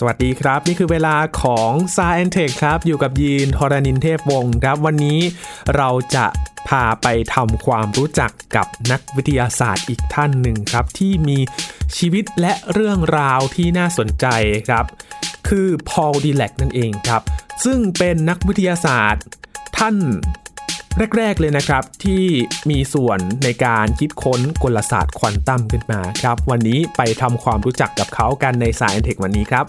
สวัสดีครับ นี่คือเวลาของ s า e n t e c h ครับ อยู่กับยีนทรณินเทพวงศ์ครับ วันนี้เราจะพาไปทำความรู้จักกับนักวิทยาศาสตร์อีกท่านหนึ่งครับ ที่มีชีวิตและเรื่องราวที่น่าสนใจครับ คือพอลดีแลกนั่นเองครับ ซึ่งเป็นนักวิทยาศาสตร์ท่านแรก ๆ เลยนะครับที่มีส่วนในการคิดค้นกลศาสตร์ควอนตัมขึ้นมาครับ วันนี้ไปทำความรู้จักกับเขากันในสายเทควันนี้ครับ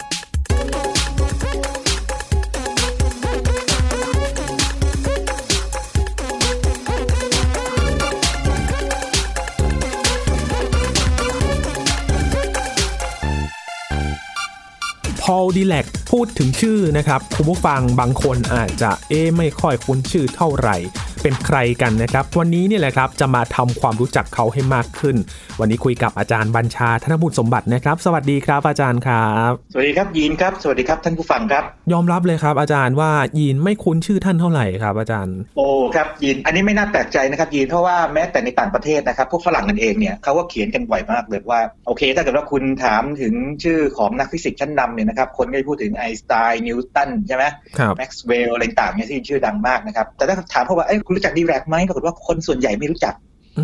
พอลดีแลกพูดถึงชื่อนะครับ คุณผู้ฟังบางคนอาจจะเอ๊ไม่ค่อยคุ้นชื่อเท่าไหร่ เป็นใครกันนะครับ วันนี้เนี่ยแหละครับจะมาทำความรู้จักเขาให้มากขึ้น วันนี้คุยกับอาจารย์บัญชาธนบุตรสมบัตินะครับ สวัสดีครับอาจารย์ครับ สวัสดีครับยีนครับ สวัสดีครับท่านผู้ฟังครับ ยอมรับเลยครับ อาจารย์ว่ายีนไม่คุ้นชื่อท่านเท่าไหร่ครับ อาจารย์ โอ้ครับยีนอันนี้ไม่น่าแปลกใจนะครับยีนเพราะว่าแม้แต่ในต่างประเทศนะครับพวกฝรั่งกันเองเนี่ยเขาก็เขียนกันบ่อยมากเลยว่าโอเค ถ้าเกิดว่าคุณถามถึงชื่อของนักฟิสิกส์ชั้นนำเนี่ยนะครับคนก็จะพูดถึงไอน์สไตน์นิวตันใช่ไหมครับแม็กซ์เวลล์อะไรต่างๆเนี่ยที่ชื่อดังมากนะครับแต่ถ้าถามเขาว่าเอ้ยคุณรู้จักดิแรกไหมปรากฏว่าคนส่วนใหญ่ไม่รู้จัก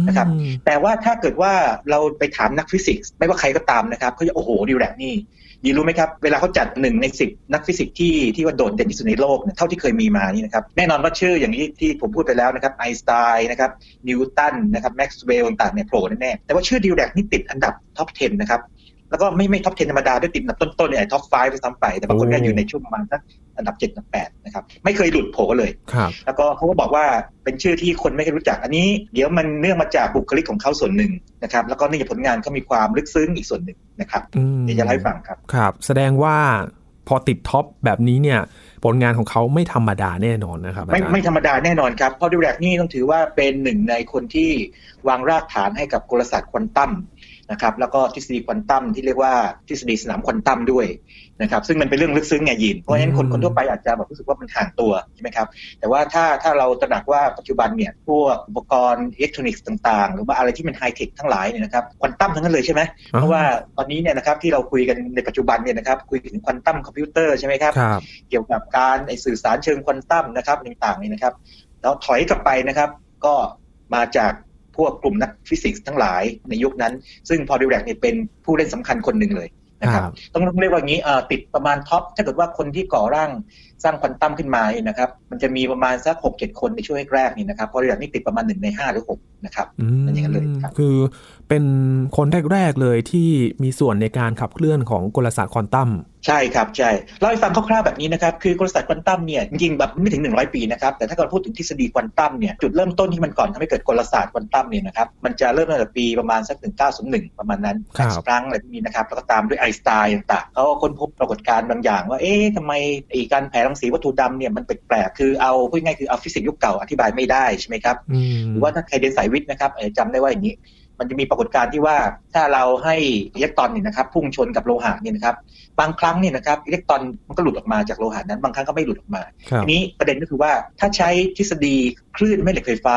นะครับอืมแต่ว่าถ้าเกิดว่าเราไปถามนักฟิสิกส์ไม่ว่าใครก็ตามนะครับเขาจะโอ้โหดิแรกนี่ยินรู้ไหมครับ เวลาเขาจัดหนึ่งในสิบนักฟิสิกส์ที่ที่ว่าโดดเด่นที่สุดในโลกเนี่ยเท่าที่เคยมีมานี่นะครับแน่นอนว่าชื่ออย่างนี้ที่ผมพูดไปแล้วนะครับไอน์สไตน์นะครับนิวตันนะครับแม็กซ์เวลล์ต่างๆเนี่ยโผล่แน่ๆแต่ว่าชื่อดิแรกนี่ติดอันดับ top 10 นะครับแล้วก็ไม่ไม่ top 10 ธรรมดาด้วยติดอันดับต้นๆเนี่ย top 5 ไปซ้ำไป แต่บางคนก็อยู่ในช่วงประมาณสัก อันดับ7อันดับ8นะครับไม่เคยหลุดโผล่เลยครับแล้วก็เขาก็บอกว่าเป็นชื่อที่คนไม่เคยรู้จักอันนี้ เดี๋ยวมันเนื่องมาจากบุคลิกของเขาส่วนหนึ่งนะครับแล้วก็เนื่องจากผลงานเขามีความลึกซึ้งอีกส่วนหนึ่งนะครับอืมเดี๋ยวจะเล่าให้ฟังครับครับ แสดงว่าพอติด top แบบนี้เนี่ยผลงานของเขาไม่ธรรมดาแน่นอนนะครับอาไม่จารย์ไม่ธรรมดาแน่นอนครับเพราะดิแรกนี่ต้องถือว่าเป็นหนึ่งในคนที่วางรากฐานให้กับกลศาสตร์ควอนตัม นะครับแล้วก็ทฤษฎีควอนตัมที่เรียกว่าทฤษฎีสนามควอนตัมด้วยนะครับซึ่งมันเป็นเรื่องลึกซึ้งไงยินเพราะฉะนั้นคนคนทั่วไปอาจจะแบบรู้สึกว่ามันห่างตัวใช่ไหมครับแต่ว่าถ้าถ้าเราตระหนักว่าปัจจุบันเนี่ยพวกอุปกรณ์อิเล็กทรอนิกส์ต่างๆ หรือว่าอะไรที่เป็นไฮเทคทั้งหลายเนี่ยนะครับควอนตัมทั้งนั้นเลยใช่ไหมเพราะว่าตอนนี้เนี่ยนะครับที่เราคุยกันในปัจจุบันเนี่ยนะครับคุยถึงควอนตัมคอมพิวเตอร์ใช่ไหมครับครับเกี่ยวกับการไอสื่อสารเชิงควอนตัมนะครับต่างๆนี่นะครับแล้วถอยกลับไปนะครับก็มาจาก พวกกลุ่มนักฟิสิกส์ทั้งหลายในยุคนั้น ซึ่งพอดิวแรกเนี่ยเป็นผู้เล่นสำคัญคนหนึ่งเลยนะครับครับต้องต้องเรียกว่าอย่างนี้เอ่อติดประมาณท็อปถ้าเกิดว่าคนที่ก่อร่างสร้างควอนตัมขึ้นมาเนี่ยนะครับ มันจะมีประมาณสักหกเจ็ดคนในช่วงแรกๆนี่นะครับพอดิวแรกนี่ติดประมาณหนึ่งในห้าหรือหกนะครับอืมเป็นอย่างนั้นเลยครับคือเป็นคนแรกๆเลยที่มีส่วนในการขับเคลื่อนของกลศาสตร์ควอนตัมใช่ครับใช่เล่าให้ฟังคร่าวๆแบบนี้นะครับคือกลศาสตร์ควอนตัมเนี่ยจริงๆแบบไม่ถึง 100 ปีนะครับแต่ถ้าเกิดพูดถึงทฤษฎีควอนตัมเนี่ยจุดเริ่มต้นที่มันก่อนทำให้เกิดกลศาสตร์ควอนตัมเนี่ยนะครับมันจะเริ่มตั้งแต่ปีประมาณสัก1901 ประมาณนั้นครับแม็กซ์พลังก์อะไรพวกนี้นะครับแล้วก็ตามด้วยไอน์สไตน์ต่างๆเขาก็ค้นพบปรากฏการณ์บางอย่างว่าเอ๊ะทำไมไอ้การแผ่รังสีวัตถุดำเนี่ยมันแปลกๆคือเอาพูดง่ายๆคือเอาฟิสิกส์ยุคเก่าอธิบายไม่ได้ใช่ไหมครับอืมหรือว่าถ้าใครเรียนสายวิทย์นะครับเอ่อจำได้ว่าอย่างนี้ มันจะมีปรากฏการณ์ที่ว่าถ้าเราให้อิเล็กตรอนเนี่ยนะครับพุ่งชนกับโลหะเนี่ยนะครับบางครั้งเนี่ยนะครับอิเล็กตรอนมันก็หลุดออกมาจากโลหะนั้น บางครั้งก็ไม่หลุดออกมาครับทีนี้ประเด็นก็คือว่าถ้าใช้ทฤษฎีคลื่นแม่เหล็กไฟฟ้า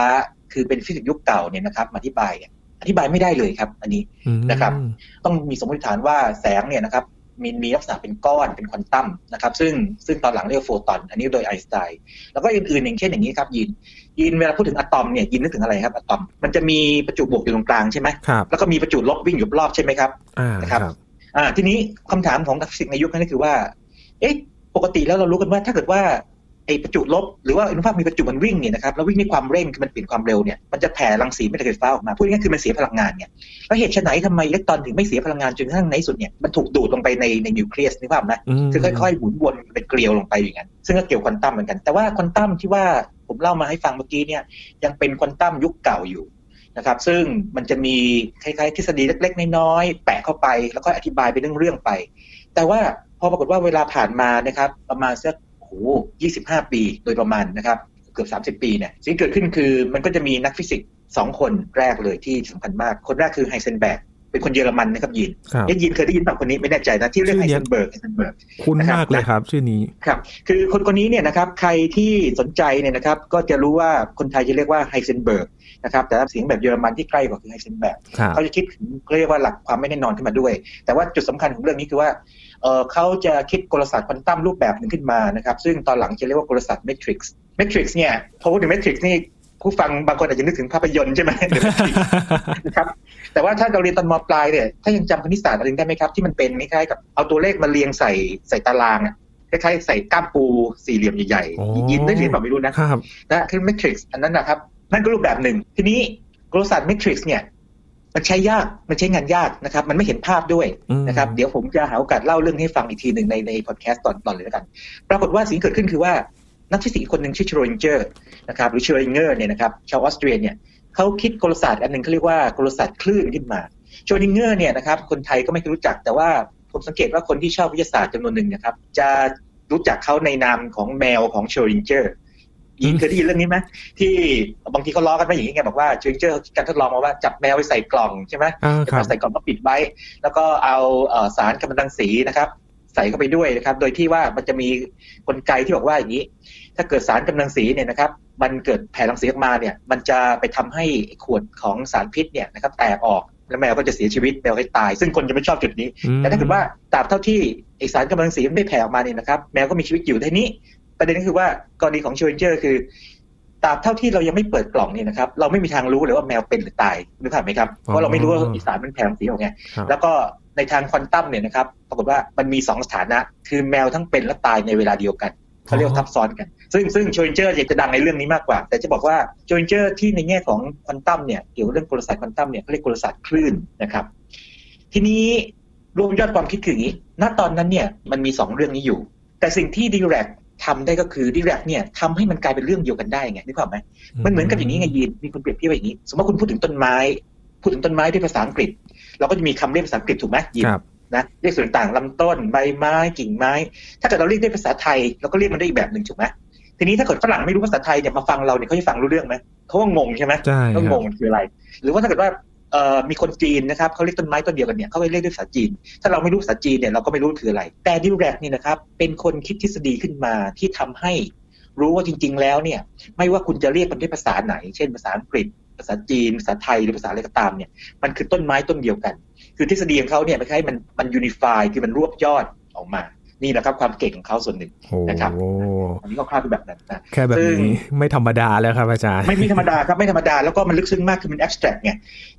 คือเป็นฟิสิกส์ยุคเก่าเนี่ยนะครับมาอธิบายเนี่ยอธิบายไม่ได้เลยครับ อันนี้อืมนะครับ ต้องมีสมมติฐานว่าแสงเนี่ยนะครับ มีมีลักษณะเป็นก้อนเป็นควอนตัมนะครับซึ่งซึ่งตอนหลังเรียกว่าโฟตอน อันนี้โดยไอน์สไตน์แล้วก็อื่นๆอย่างเช่นอย่างนี้ครับยินยินเวลาพูดถึงอะตอมเนี่ยยินนึกถึงอะไรครับอะตอมมันจะมีประจุบวกอยู่ตรงกลางใช่ไหมครับแล้วก็มีประจุลบวิ่งอยู่รอบๆใช่ไหมครับอ่านะครับครับอ่าทีนี้คำถามของนักฟิสิกส์ในยุคนั้นก็คือว่า เอ๊ะปกติแล้วเรารู้กันว่าถ้าเกิดว่า ไอ้ประจุลบหรือว่าอนุภาคมีประจุมันวิ่งเนี่ยนะครับแล้ววิ่งด้วยความเร่งคือมันเปลี่ยนความเร็วเนี่ยมันจะแผ่รังสีแม่เหล็กไฟฟ้าออกมาพูดง่ายๆคือมันเสียพลังงานเนี่ยแล้วเหตุไฉนทำไมอิเล็กตรอนถึงไม่เสียพลังงานจนกระทั่งในที่สุดเนี่ยมันถูกดูดลงไปในในนิวเคลียสนึกภาพไหมมคือค่อยๆหมุนวนเป็นเกลียวลงไปอย่างนั้นซึ่งก็เกี่ยวควอนตัมเหมือนกัน แต่ว่าควอนตัมที่ว่าผมเล่ามาให้ฟังเมื่อกี้เนี่ยยังเป็นควอนตัมยุคเก่าอยู่นะครับซึ่งมันจะมีคล้ายๆทฤษฎีเล็กๆน้อยๆแปะเข้าไป แล้วก็อธิบายเป็นเรื่องๆไป แต่ว่าพอปรากฏว่าเวลาผ่านมานะครับประมาณสัก โอ้โห25 ปีโดยประมาณนะครับเกือบ 30 ปีเนี่ยสิ่งที่เกิดขึ้นคือมันก็จะมีนักฟิสิกส์สองคนแรกเลยที่สำคัญมาก คนแรกคือไฮเซนแบร์กเป็นคนเยอรมันนะครับยินครับเอ๊ะยินเคยได้ยินแบบคนนี้ไม่แน่ใจนะที่เรียกชื่ไฮอเนี้เซยนเบิร์กไฮเซนเบิร์กคุ้นนะครับมากเลยครับชื่อนี้ครับคือคนคนนี้เนี่ยนะครับใครที่สนใจเนี่ยนะครับก็จะรู้ว่าคนไทยจะเรียกว่าไฮเซนเบิร์กนะครับแต่ถ้าเสียงแบบเยอรมันที่ใกล้กว่าคือไฮเซนแบร์กครับเขาจะคิดถึงเขาเรียกว่าหลักความไม่แน่นอนขึ้นมาด้วย แต่ว่าจุดสำคัญของเรื่องนี้คือว่า เอ่อเขาจะคิดกลศาสตร์ควอนตัมรูปแบบหนึ่งขึ้นมานะครับ ซึ่งตอนหลังจะเรียกว่ากลศาสตร์เมทริกซ์เมทริกซ์เนี่ยพอพูดถึงเมทริกซ์นี่ผู้ฟังบางคนอาจจะนึกถึงภาพยนตร์ใช่ไหมนะครับ แต่ว่าถ้าเราเรียนตอนมปลายเนี่ย ถ้ายังจำคณิตศาสตร์อะไรได้ไหมครับ ที่มันเป็นคล้ายๆกับเอาตัวเลขมาเรียงใส่ใส่ตารางอะคล้ายๆใส่ก้ามปูสี่เหลี่ยมใหญ่อ๋อๆยินได้เรียนแบบไม่รู้นะครับนะคือเมทริกซ์อันนั้นนะครับ นั่นก็รูปแบบหนึ่ง ทีนี้กลศาสตร์เมทริกซ์เนี่ย มันใช้ยากมันใช้งานยากนะครับ มันไม่เห็นภาพด้วยอืมนะครับ เดี๋ยวผมจะหาโอกาสเล่าเรื่องให้ฟังอีกทีหนึ่งในในพอดแคสต์ตอนตอนเลยแล้วกัน ปรากฏว่าสิ่งที่เกิดขึ้นคือว่านักฟิสิกส์คนหนึ่งชื่อชโรดิงเจอร์นะครับหรือชโรดิงเกอร์เนี่ยนะครับชาวออสเตรียเนี่ยเขาคิดกลศาสตร์อันหนึ่งเขาเรียกว่ากลศาสตร์คลื่นขึ้นมาชโรดิงเกอร์เนี่ยนะครับคนไทยก็ไม่เคยรู้จักแต่ว่าผมสังเกตว่าคนที่ชอบวิทยาศาสตร์จำนวนหนึ่งนะครับ จะรู้จักเขาในนามของแมวของชโรดิงเจอร์ยิน เคยได้ยินเรื่องนี้ไหมที่บางทีเขาล้อกันมาอย่างนี้ไงบอกว่าชโรดิงเจอร์การทดลองมาว่าจับแมวไปใส่กล่องใช่ไหมอ่าครับใส่กล่องก็ปิดไว้ แล้วก็เอาเอ่อสารกัมมันตรังสีนะครับ ใส่เข้าไปด้วยนะครับ โดยที่ว่ามันจะมีกลไกที่บอกว่าอย่างนี้ ถ้าเกิดสารกัมมันตรังสีเนี่ยนะครับ มันเกิดแผ่รังสีออกมาเนี่ย มันจะไปทำให้ขวดของสารพิษเนี่ยนะครับ แตกออกแล้วแมวก็จะเสียชีวิตแมวให้ตาย ซึ่งคนจะไม่ชอบจุดนี้อืมแต่ถ้าเกิดว่าตราบเท่าที่ไอสารกัมมันตรังสีมันไม่แผ่ออกมาเนี่ยนะครับ แมวก็มีชีวิตอยู่ทีนี้ ประเด็นก็คือว่ากรณีของชูเรนเจอร์คือตราบเท่าที่เรายังไม่เปิดกล่องเนี่ยนะครับ เราไม่มีทางรู้เลยว่าแมวเป็นหรือตายนึกภาพไหมครับเพราะเราไม่รู้ว่าไอสารมันแผ่รังสีออกไงครับแล้วก็ในทางควอนตัมเนี่ยนะครับปรากฏว่ามันมีสองสถานะ คือแมวทั้งเป็นและตายในเวลาเดียวกันเขาเรียกว่าทับซ้อนกัน ซึ่งซึ่งชโรดิงเจอร์จะดังในเรื่องนี้มากกว่า แต่จะบอกว่าชโรดิงเจอร์ที่ในแง่ของควอนตัมเนี่ยเกี่ยวกับเรื่องกลศาสตร์ควอนตัมเนี่ยเขาเรียกกลศาสตร์คลื่นนะครับ ทีนี้รวมยอดความคิดคืออย่างนี้ณตอนนั้นเนี่ยมันมีสองเรื่องนี้อยู่ แต่สิ่งที่ดิแรก ทำได้ก็คือดิแรกเนี่ยทำให้มันกลายเป็นเรื่องเดียวกันได้ไงนึกภาพไหมมันเหมือนกับอย่างนี้ไงยินมีคนเปรียบเทียบอย่างนี้ สมมติว่าคุณพูดถึงต้นไม้ พูดถึงต้นไม้ด้วยภาษาอังกฤษ เราก็จะมีคำเรียกภาษาอังกฤษถูกไหมยินครับนะเรียกส่วนต่างลำต้นใบไม้กิ่งไม้ ถ้าเกิดเราเรียกด้วยภาษาไทยเราก็เรียกมันได้อีกแบบหนึ่งถูกไหมทีนี้ถ้าเกิดฝรั่งไม่รู้ภาษาไทยเนี่ยมาฟังเราเนี่ยเขาจะฟังรู้เรื่องไหมเขาก็งงใช่ไหมใช่ก็คงรับงมันคืออะไร หรือว่าถ้าเกิดว่าเอ่อ มีคนจีนนะครับเขาเรียกต้นไม้ต้นเดียวกันเนี่ยเขาเรียกด้วยภาษาจีน ถ้าเราไม่รู้ภาษาจีนเนี่ยเราก็ไม่รู้คืออะไร แต่ดิวแรกนี่นะครับเป็นคนคิดทฤษฎีขึ้นมาที่ทำให้รู้ว่าจริง ๆ แล้วเนี่ยไม่ว่าคุณจะเรียกมันด้วยภาษาไหน เช่นภาษาอังกฤษ ภาษาจีน ภาษาไทยหรือภาษาอะไรก็ตามเนี่ยมันคือต้นไม้ต้นเดียวกัน คือทฤษฎีของเขาเนี่ยมันคล้ายๆมันมัน unify คือมันรวบยอดออกมา นี่แหละครับความเก่งของเขาส่วนหนึ่งโอ้นะครับอันนี้ก็คร่าวๆคือแบบนั้นนะแค่แบบซึ่งนี้ไม่ธรรมดาแล้วครับอาจารย์ ไม่ไม่ธรรมดาครับไม่ธรรมดาแล้วก็มันลึกซึ้งมากคือมัน abstract ไง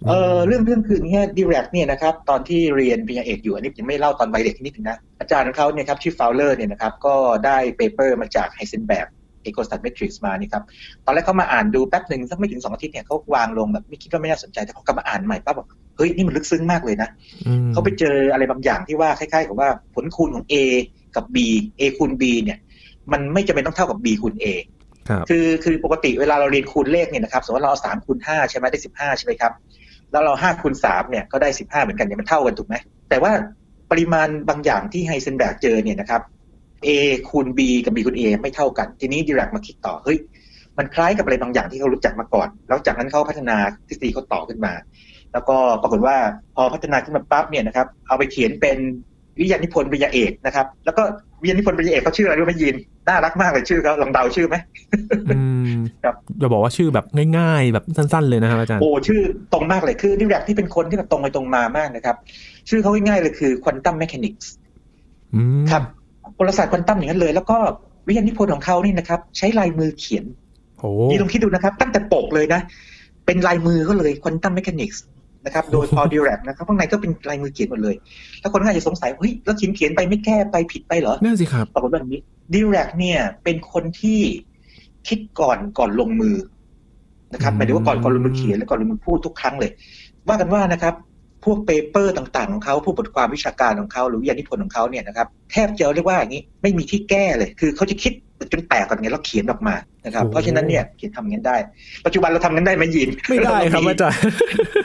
เออเรื่องเรื่องคืออย่างเงี้ยดิแรกเนี่ยนะครับตอนที่เรียนปริญญาเอกอยู่อันนี้ยังไม่เล่าตอนวัยเด็กนิดนึงนะอาจารย์ของเขาเนี่ยครับชื่อฟาวเลอร์เนี่ยนะครับก็ได้ paper มาจากไฮเซนแบร์กเอกสตัดเมทริกซ์มานี่ครับ ตอนแรกเขามาอ่านดูแป๊บหนึ่งสักไม่ถึงสองอาทิตย์เนี่ยเขาวางลงแบบไม่คิดว่าไม่น่าสนใจ แต่เขากลับมาอ่านใหม่ปั๊บบอก เฮ้ยนี่มันลึกซึ้งมากเลยนะอืมเขาไปเจออะไรบางอย่างที่ว่าคล้ายๆกับว่าผลคูณของ A กับ B A คูณ B เนี่ย มันไม่จำเป็นต้องเท่ากับ B คูณ A ครับคือคือปกติเวลาเราเรียนคูณเลขเนี่ยนะครับสมมติเราเอาสามคูณห้าใช่ไหมได้สิบห้าใช่ไหมครับ แล้วเราห้าคูณสามเนี่ยก็ได้สิบห้าเหมือนกันเนี่ยมันเท่ากันถูกไหมแต่ว่าปริมาณบางอย่างที่ไฮเซนแบกเจอเนี่ยนะครับ A คูณ B กับ B คูณ A ไม่เท่ากัน ทีนี้ดิแรกมาคิดต่อเฮ้ยมันคล้ายกับอะไรบางอย่างที่เขารู้จักมาก่อน แล้วจากนั้นเขาพัฒนาทฤษฎีเขาต่อขึ้นมา แล้วก็ปรากฏว่าพอพัฒนาขึ้นมาปั๊บเนี่ยนะครับเอาไปเขียนเป็นวิทยานิพนธ์ปริญญาเอกนะครับ แล้วก็วิทยานิพนธ์ปริญญาเอกเขาชื่ออะไรรู้ไหมยินน่ารักมากเลยชื่อเขาลองเดาชื่อไหมอืมครับจะบอกว่าชื่อแบบง่าย ๆ แบบสั้น ๆ เลยนะครับอาจารย์โอ้ชื่อตรงมากเลยคือดิแรกที่เป็นคนที่แบบตรงไปตรงมามากนะครับ ชื่อเขาง่ายๆเลยคือควอนตัมแมชานิกส์อืมครับกลศาสตร์ควอนตัมอย่างนั้นเลย แล้วก็วิทยานิพนธ์ของเขานี่นะครับ ใช้ลายมือเขียนโอ้นี่ลองคิดดูนะครับ ตั้งแต่ปกเลยนะ เป็นลายมือเขาเลย Quantum Mechanics นะครับ โดยพอล ดิแรกนะครับข้างในก็เป็นลายมือเขียนหมดเลย แล้วคนก็อาจจะสงสัยเฮ้ยแล้วเขียนเขียนไปไม่แก้ไปผิดไปเหรอนั่นสิครับปรากฏว่าแบบนี้ดิแรกเนี่ย เป็นคนที่คิดก่อนก่อนลงมือนะครับอืมหมายถึงว่าก่อนก่อนลงมือเขียนและก่อนลงมือพูดทุกครั้งเลย ว่ากันว่านะครับ พวก paper ต่างๆของเขาพวกบทความวิชาการของเขาหรือวิทยานิพนธ์ของเขาเนี่ยนะครับแทบจะเรียกว่าอย่างนี้ไม่มีที่แก้เลย คือเขาจะคิดจนแตกก่อนไงแล้วเขียนออกมา นะครับ เพราะฉะนั้นเนี่ยเขียนทำอย่างนั้นได้ ปัจจุบันเราทำกันได้ไหมยินไม่ได้ครับอาจารย์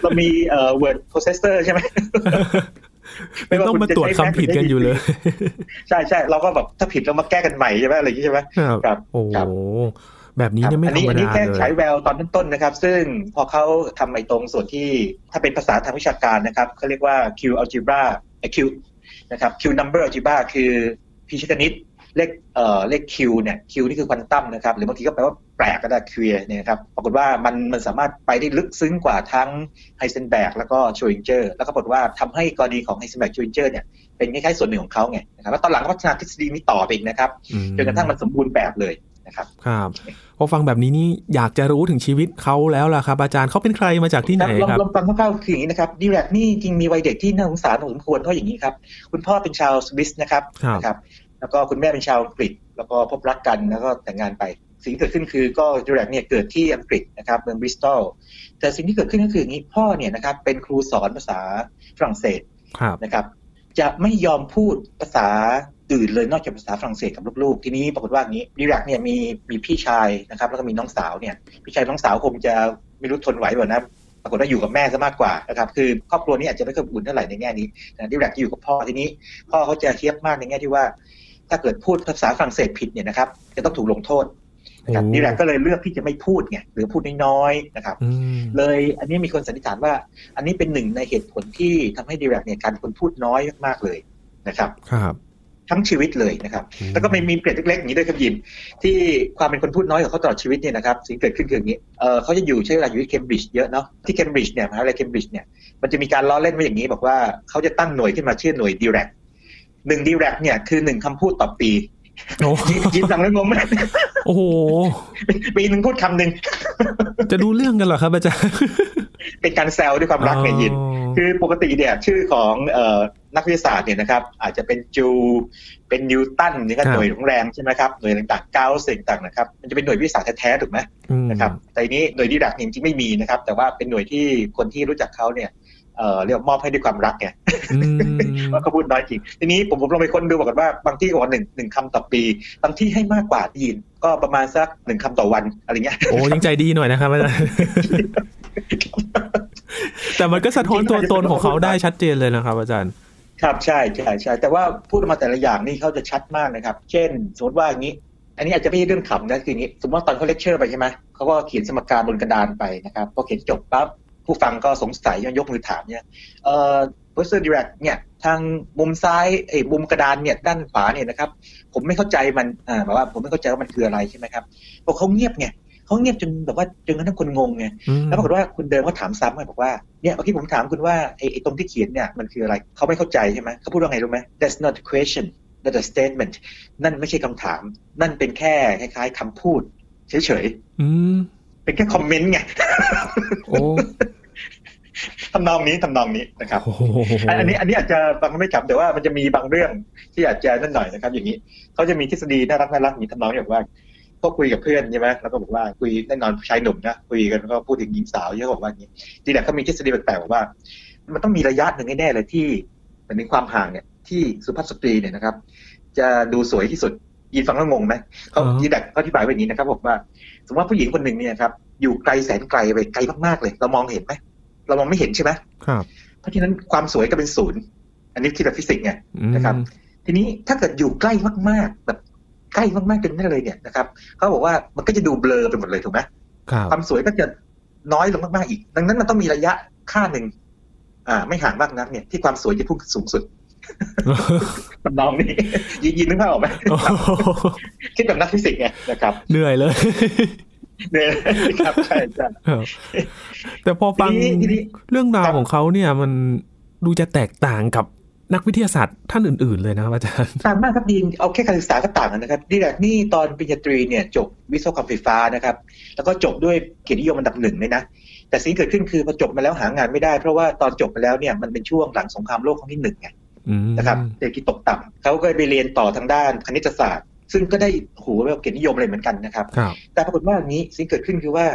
เรามีเอ่อ word processor ใช่ไหมไม่ว่าต้องมาตรวจคำผิดกันอยู่เลย ใช่ใช่เราก็แบบถ้าผิดเรามาแก้กันใหม่ใช่ไหมอะไรอย่างนี้ใช่ไหมครับครับโอ้ครับแบบนี้เนี่ยไม่อัธรนี้รมอันนี้ดาแค่เลฉายยแววตอนต้นๆนะครับ ซึ่งพอเขาทำไอ้ตรงส่วนที่ถ้าเป็นภาษาทางวิชาการนะครับเขาเรียกว่า Q algebra ไอ้ Q นะครับ Q number algebra คือพิชิตคณิต เลขเอ่อเลข Q เนี่ย Q นี่คือควอนตัมนะครับ หรือบางทีก็แปลว่าแปลกก็ได้ queer เนี่ยนะครับปรากฏว่ามันมันสามารถไปได้ลึกซึ้งกว่าทั้งไฮเซนแบกแล้วก็ช r ริงเจอร์แล้วก็ปรากฏว่าทำให้กรณีของไฮเซนแบกช r ริงเจอร์เนี่ยเป็นคล้ายๆส่วนหนึ่งของเขาไงนะครับแล้วตอนหลังก็พัฒนาทฤษฎีนี้ต่อไปอีกนะครับอืมจนกระทั่งมันสมบูรณ์แบบเลยนะครับครับพอฟังแบบนี้นี่อยากจะรู้ถึงชีวิตเขาแล้วล่ะครับ อาจารย์เขาเป็นใครมาจากที่ไหนลองครับลองฟังคร่าวๆคืออย่างนี้นะครับดีแรกนี่จริงมีวัยเด็กที่น่าสงสารพอสมควรเพราะอย่างนี้ครับ คุณพ่อเป็นชาวสวิสนะครับครับนะครับ แล้วก็คุณแม่เป็นชาวอังกฤษ แล้วก็พบรักกันแล้วก็แต่งงานไป สิ่งที่เกิดขึ้นคือก็ดีแรกเนี่ยเกิดที่อังกฤษนะครับเมืองบริสตอลแต่สิ่งที่เกิดขึ้นก็คืออย่างนี้พ่อเนี่ยนะครับเป็นครูสอนภาษาฝรั่งเศสครับนะครับ จะไม่ยอมพูดภาษาอื่นเลยนอกจากภาษาฝรั่งเศสกับลูกๆ ทีนี้ปรากฏว่าอย่างนี้ดีแรกเนี่ยมีมีพี่ชายนะครับ แล้วก็มีน้องสาวเนี่ยพี่ชายน้องสาวคงจะไม่รู้ทนไหวแบบนะปรากฏว่าอยู่กับแม่ซะมากกว่านะครับคือครอบครัวนี้อาจจะไม่ค่อยอบอุ่นเท่าไหร่ในแง่นี้นะดีแรกจะอยู่กับพ่อทีนี้ พ่อเขาจะเทียบมากในแง่ที่ว่า ถ้าเกิดพูดภาษาฝรั่งเศสผิดเนี่ยนะครับ จะต้องถูกลงโทษนะครับโอ้ดีแรกก็เลยเลือกที่จะไม่พูดไงหรือพูดน้อยๆนะครับอืมเลยอันนี้มีคนสันนิษฐานว่า อันนี้เป็นหนึ่งในเหตุผลที่ทำให้ดีแรกเนี่ยการเป็นคนพูดน้อยมากๆเลยนะครับครับ ทั้งชีวิตเลยนะครับ แล้วก็ไม่มีเกร็ดเล็กๆอย่างนี้ด้วยครับยินที่ความเป็นคนพูดน้อยของเขาตลอดชีวิตเนี่ยนะครับสิ่งที่เกิดขึ้นคืออย่างนี้เออเขาจะอยู่ใช้เวลาอยู่ที่เคมบริดจ์เยอะเนาะที่เคมบริดจ์เนี่ยมหาวิทยาลัยเคมบริดจ์เนี่ยมันจะมีการล้อเล่นไว้อย่างนี้บอกว่าเขาจะตั้งหน่วยขึ้นมาชื่อหน่วยดีแรก หนึ่งดีแรกเนี่ยคือหนึ่งคำพูดต่อปีโอ้ยินยินฟังแล้วงงไหมโอ้โหปีหนึ่งพูดคำหนึ่งจะดูเรื่องกันเหรอครับอาจารย์เป็นการแซวด้วยความรักไงยิน คือปกติเนี่ยชื่อของเอ่อนักวิทยาศาสตร์เนี่ยนะครับ อาจจะเป็นจู เป็นนิวตันนี่ก็ครับหน่วยของแรงใช่ไหมครับหน่วยต่างๆเก้าสิ่งต่างๆนะครับ มันจะเป็นหน่วยวิทยาศาสตร์แท้ๆถูกไหมอืมนะครับแต่อันนี้หน่วยดีดักจริงๆไม่มีนะครับ แต่ว่าเป็นหน่วยที่คนที่รู้จักเขาเนี่ย เอ่อเรียกว่ามอบให้ด้วยความรักไงอืมว่าเขาพูดน้อยจริง ทีนี้ผมผมลองไปค้นดูบอกกันว่าบางที่ก็บอกว่าหนึ่งหนึ่งคำต่อปี บางที่ให้มากกว่าที่ยินก็ประมาณสักหนึ่งคำต่อวันอะไรเงี้ยโอ้ยังใจดีหน่อยนะครับอาจารย์แต่มันก็สะท้อนตัวตนของเขาได้ชัดเจนเลยนะครับอาจารย์ครับใช่ใช่ใช่แต่ว่าพูดออกมาแต่ละอย่างนี่เขาจะชัดมากนะครับ เช่น สมมติว่าอย่างนี้ อันนี้อาจจะไม่ใช่เรื่องขำนะคืออย่างนี้ สมมติว่าตอนเขาเลคเชอร์ไปใช่ไหมเขาก็เขียนสมการบนกระดานไปนะครับพอเขียนจบปั๊บ ผู้ฟังก็สงสัยยกมือถามเนี่ยเอ่อ Professor Dirac เนี่ยทางมุมซ้ายไอ้มุมกระดานเนี่ยด้านขวาเนี่ยนะครับ ผมไม่เข้าใจมันอ่าแบบว่าผมไม่เข้าใจว่ามันคืออะไรใช่ไหมครับพอเขาเงียบไงเขาเงียบจนแบบว่าจนกระทั่งคนงงไงอืมแล้วปรากฏว่าคุณเดิมก็ถามซ้ำไงบอกว่าเนี่ยเมื่อกี้ผมถามคุณว่าไอ้ไอ้ตรงที่เขียนเนี่ยมันคืออะไรเขาไม่เข้าใจใช่ไหมเขาพูดว่าไงรู้ไหม that's not a question that's a statement นั่นไม่ใช่คำถาม นั่นเป็นแค่คล้าย ๆคำพูดเฉยอืมๆเป็นแค่คอมเมนต์ไงโอ้ ทำนองนี้ทำนองนี้นะครับโหอันอันนี้อันนี้อาจจะฟังไม่กลับแต่ว่ามันจะมีบางเรื่องที่อาจจะนั่นหน่อยนะครับ อย่างนี้เขาจะมีทฤษฎีน่ารักน่ารักมีทำนองอย่างว่าก็คุยกับเพื่อนใช่ไหมแล้วก็บอกว่าคุยแน่นอนชายหนุ่มนะคุยกันแล้วก็พูดถึงหญิงสาวเยอะบอกว่าอย่างนี้ทีแรกเขามีทฤษฎีแปลกๆบอกว่า มันต้องมีระยะหนึ่งแน่ๆเลยที่เหมือนในความห่างเนี่ย ที่สุภาพสตรีเนี่ยนะครับ จะดูสวยที่สุดยินฟังแล้วงงไหมเขาทีแรกเขาอธิบายไว้อย่างนี้นะครับบอกว่า สมมติว่าผู้หญิงคนหนึ่งเนี่ยครับอยู่ไกลแสนไกลไปไกลมากๆเลย เรามองเห็นไหม เรามองไม่เห็นใช่ไหมครับ เพราะฉะนั้นความสวยก็เป็นศูนย์ อันนี้คิดแบบฟิสิกส์ไงอืมนะครับ ทีนี้ถ้าเกิดอยู่ใกล้มากๆ แบบใกล้มากๆจนนั่นเลยเนี่ยนะครับเขาบอกว่ามันก็จะดูเบลอไปหมดเลยถูกไหมครับความสวยก็จะน้อยลงมากๆอีก ดังนั้นมันต้องมีระยะค่าหนึ่งอ่า ไม่ห่างมากนักเนี่ยที่ความสวยจะพุ่งสูงสุดทำนองนี้ยินยินนึกภาพออกไหมโอ้โหคิดแบบนักฟิสิกส์ไงนะครับ เหนื่อยเลย เนี่ยครับใช่ใช่ครับแต่พอฟังทีนี้ทีนี้เรื่องราวครับของเขาเนี่ยมันดูจะแตกต่างกับนักวิทยาศาสตร์ท่านอื่น ๆ เลยนะครับอาจารย์ต่างมากครับดีนเอาแค่การศึกษาก็ต่างกันนะครับดีแรกนี่ตอนปริญญาตรีเนี่ยจบวิศวกรรมไฟฟ้านะครับ แล้วก็จบด้วยเกียรตินิยมอันดับหนึ่งเลยนะ แต่สิ่งที่เกิดขึ้นคือพอจบมาแล้วหางานไม่ได้ เพราะว่าตอนจบไปแล้วเนี่ยมันเป็นช่วงหลังสงครามโลกครั้งที่หนึ่งไงอืมนะครับเศรษฐกิจตกต่ำเขาก็ไปเรียนต่อทางด้านคณิตศาสตร์ ซึ่งก็ได้โอ้โหแบบเกียรตินิยมเลยเหมือนกันนะครับครับ แต่ปรากฏว่าอย่างนี้สิ่งเกิดขึ้นคือว่า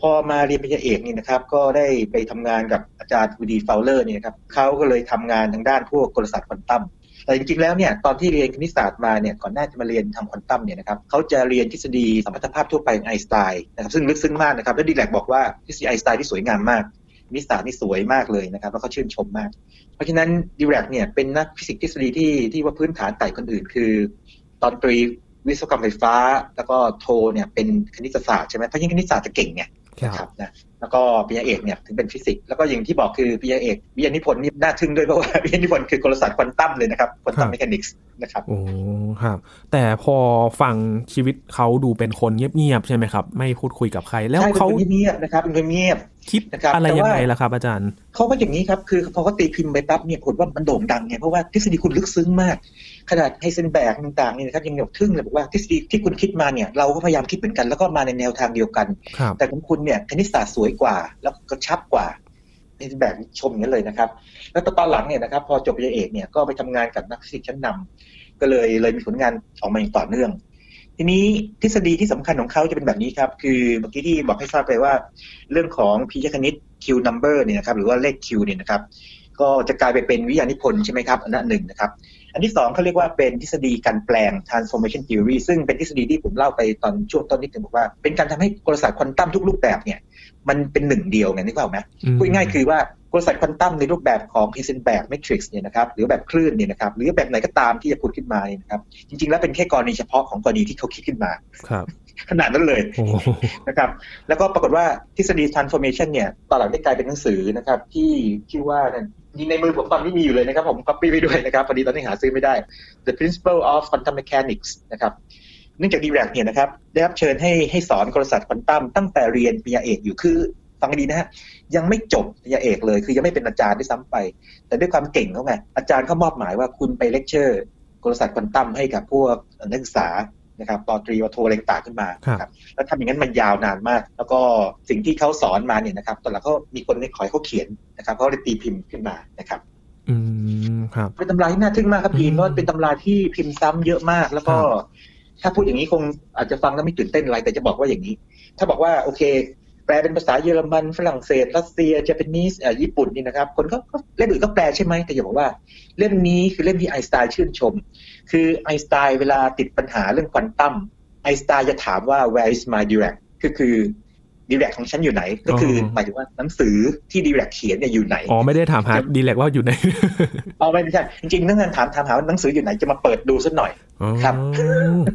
พอมาเรียนปริญญาเอกนี่นะครับ ก็ได้ไปทำงานกับอาจารย์วูดีฟาวเลอร์เนี่ยครับเขาก็เลยทำงานทางด้านพวกกลศาสตร์ควอนตัมแต่จริงๆ แล้วเนี่ยตอนที่เรียนคณิตศาสตร์มาเนี่ยก่อนหน้าจะมาเรียนทำควอนตัมเนี่ยนะครับเขาจะเรียนทฤษฎีสัมพัทธภาพทั่วไปของไอน์สไตน์นะครับซึ่งลึกซึ้งมากนะครับและดิแรกบอกว่าทฤษฎีไอน์สไตน์ที่สวยงามมากคณิตศาสตร์นี่สวยมากเลยนะครับแล้วก็ชื่นชมมาก เพราะฉะนั้นดิแรกเนี่ยเป็นนักฟิสิกส์ทฤษฎีที่ที่ว่าพื้นฐานต่างคนอื่น คือ ตอนตรีวิศวกรรมไฟฟ้า แล้วก็โทเนี่ยเป็นคณิตศาสตร์ใช่ไหมเพราะยิ่งคณิตศาสตร์จะเก่งไงครับนะแล้วก็ปริญญาเอกเนี่ยถึงเป็นฟิสิกส์แล้วก็อย่างที่บอกคือปริญญาเอกวิทยานิพนธ์นี่น่าทึ่งด้วยเพราะว่าวิทยานิพนธ์คือกลศาสตร์ควอนตัมเลยนะครับ Quantum Mechanics นะครับโอ้ครับ แต่พอฟังชีวิตเขาดูเป็นคนเงียบๆใช่ไหมครับ ไม่พูดคุยกับใครแล้วเขาเงียบนะครับเป็นคนเงียบ คิดอะไรยังไงล่ะครับ อาจารย์เขาก็อย่างนี้ครับ คือพอเขาตีพิมพ์ไปปั๊บเนี่ยผลว่ามันโด่งดังไงเพราะว่าทฤษฎีคุณลึกซึ้งมาก ขนาดไฮเซนแบร์กต่างๆนี่นะครับยังยกทึ่งเลยบอกว่าทฤษฎีที่คุณคิดมาเนี่ยเราก็พยายามคิดเหมือนกันแล้วก็มาในแนวทางเดียวกัน แต่ของคุณเนี่ยคณิตศาสตร์สวยกว่า แล้วก็กระชับกว่าไฮเซนแบร์กชมอย่างนี้เลยนะครับ แล้วตอนหลังเนี่ยนะครับ พอจบปริญญาเอกเนี่ยก็ไปทำงานกับนักฟิสิกส์ชั้นนำก็เลยเลยมีผลงานออกมาอย่างต่อเนื่อง ทีนี้ทฤษฎีที่สำคัญของเขาจะเป็นแบบนี้ครับ คือเมื่อกี้ที่บอกให้ทราบไปว่า เรื่องของพีชคณิต Q number เนี่ยนะครับหรือว่าเลข Q เนี่ยนะครับก็จะกลายไปเป็นวิทยานิพนธ์ใช่ไหมครับอันนั้นหนึ่งนะครับ อันที่สองเขาเรียกว่าเป็นทฤษฎีการแปลง transformation theory ซึ่งเป็นทฤษฎีที่ผมเล่าไปตอนช่วงต้นนิดนึงบอกว่า เป็นการทำให้กลศาสตร์ควอนตัมทุกรูปแบบเนี่ยมันเป็นหนึ่งเดียวไงนึกออกไหมพูดง่ายคือว่า กลศาสตร์ควอนตัมในรูปแบบของเฮเซนแบกแมทริกซ์เนี่ยนะครับหรือแบบคลื่นเนี่ยนะครับหรือแบบไหนก็ตามที่จะพูดขึ้นมาเนี่ยนะครับจริงๆ แล้วเป็นแค่กรณีเฉพาะของกรณีที่เขาคิดขึ้นมาครับขนาดนั้นเลยนะครับแล้วก็ปรากฏว่าทฤษฎี transformation เนี่ยตอนหลังได้กลายเป็นหนังสือนะครับที่ชื่อว่านี่ในมือผมตอนนี้มีอยู่เลยนะครับ ผมก๊อปปี้ไปด้วยนะครับพอดีตอนนี้หาซื้อไม่ได้ The Principle of Quantum Mechanics นะครับเนื่องจากดิแรกเนี่ยนะครับได้รับเชิญให้ให้สอนกลศาสตร์ควอนตัมตั้งแต่เรียนปริญญาเอกอยู่คือฟังดีนะฮะ ยังไม่จบปริญญาเอกเลย คือยังไม่เป็นอาจารย์ด้วยซ้ำไป แต่ด้วยความเก่งเขาไงอาจารย์เขามอบหมายว่าคุณไปเลคเชอร์กลศาสตร์ควอนตัมให้กับพวกนักศึกษานะครับปอตรีวโทอะไรต่างขึ้นมาครับแล้วทำอย่างนั้นมันยาวนานมาก แล้วก็สิ่งที่เขาสอนมาเนี่ยนะครับตอนหลังเขามีคนในขอยเขาเขียนนะครับเขาเลยตีพิมพ์ขึ้นมานะครับอืมครับเป็นตำราที่น่าทึ่งมากครับพีนเพราะเป็นตำราที่พิมพ์ซ้ำเยอะมาก แล้วก็ ถ้าพูดอย่างนี้คงอาจจะฟังแล้วไม่ตื่นเต้นอะไรแต่จะบอกว่าอย่างนี้ ถ้าบอกว่าโอเค แปลเป็นภาษาเยอรมันฝรั่งเศสรัสเซียเจแปนิสญี่ปุ่นนี่นะครับ คนก็เล่มอื่นก็แปลใช่ไหมแต่อย่าบอกว่า เล่มนี้คือเล่มที่ไอน์สไตน์ชื่นชม คือไอน์สไตน์เวลาติดปัญหาเรื่องควอนตัมไอน์สไตน์จะถามว่า where is my Dirac ก็คือดิแรกของฉันอยู่ไหน ก็คือหมายถึงว่าหนังสือที่ดิแรกเขียนเนี่ยอยู่ไหน อ๋อ ไม่ได้ถามหาดิแรกว่าอยู่ไหนอ๋อไม่ใช่ จริงๆนั่งงานถามถามหาว่าหนังสืออยู่ไหนจะมาเปิดดูสักหน่อยครับ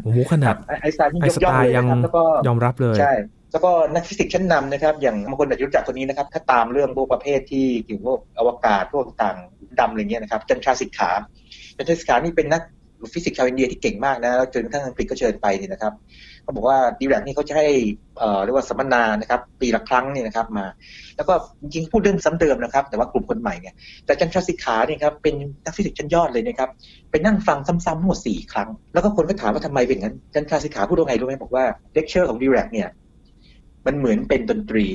โอ้โหขนาดไอน์สไตน์ยกย่องเลยครับแล้วก็ยอมรับเลย ใช่ แล้วก็นักฟิสิกส์ชั้นนำนะครับ อย่างบางคนอาจจะรู้จักคนนี้นะครับ ถ้าตามเรื่องพวกประเภทที่เกี่ยวกับอวกาศพวกต่างดำอะไรเงี้ยนะครับจันทราสิกขาจันทราสิกขานี่เป็นนักฟิสิกส์ชาวอินเดียที่เก่งมากนะจนกระทั่งอังกฤษก็เชิญไปนี่นะครับเขาบอกว่าดิแรกนี่เขาจะให้เรียกว่าสัมมนานะครับปีละครั้งนี่นะครับมา แล้วก็จริงๆพูดเรื่องซ้ำเดิมนะครับ แต่ว่ากลุ่มคนใหม่เนี่ยแต่จันทราสิกขาเนี่ยครับเป็นนักฟิสิกส์ชั้นยอดเลยนะครับไปนั่งฟังซ้ำๆทั้งหมดสี่ครั้ง แล้วก็คนก็ถามว่าทำไมเป็นงั้นจันทราสิกขาพูดว่าไงรู้ไหมบอกว่าเลคเชอร์ของดิแรกเนี่ย มันเหมือนเป็นดนตรี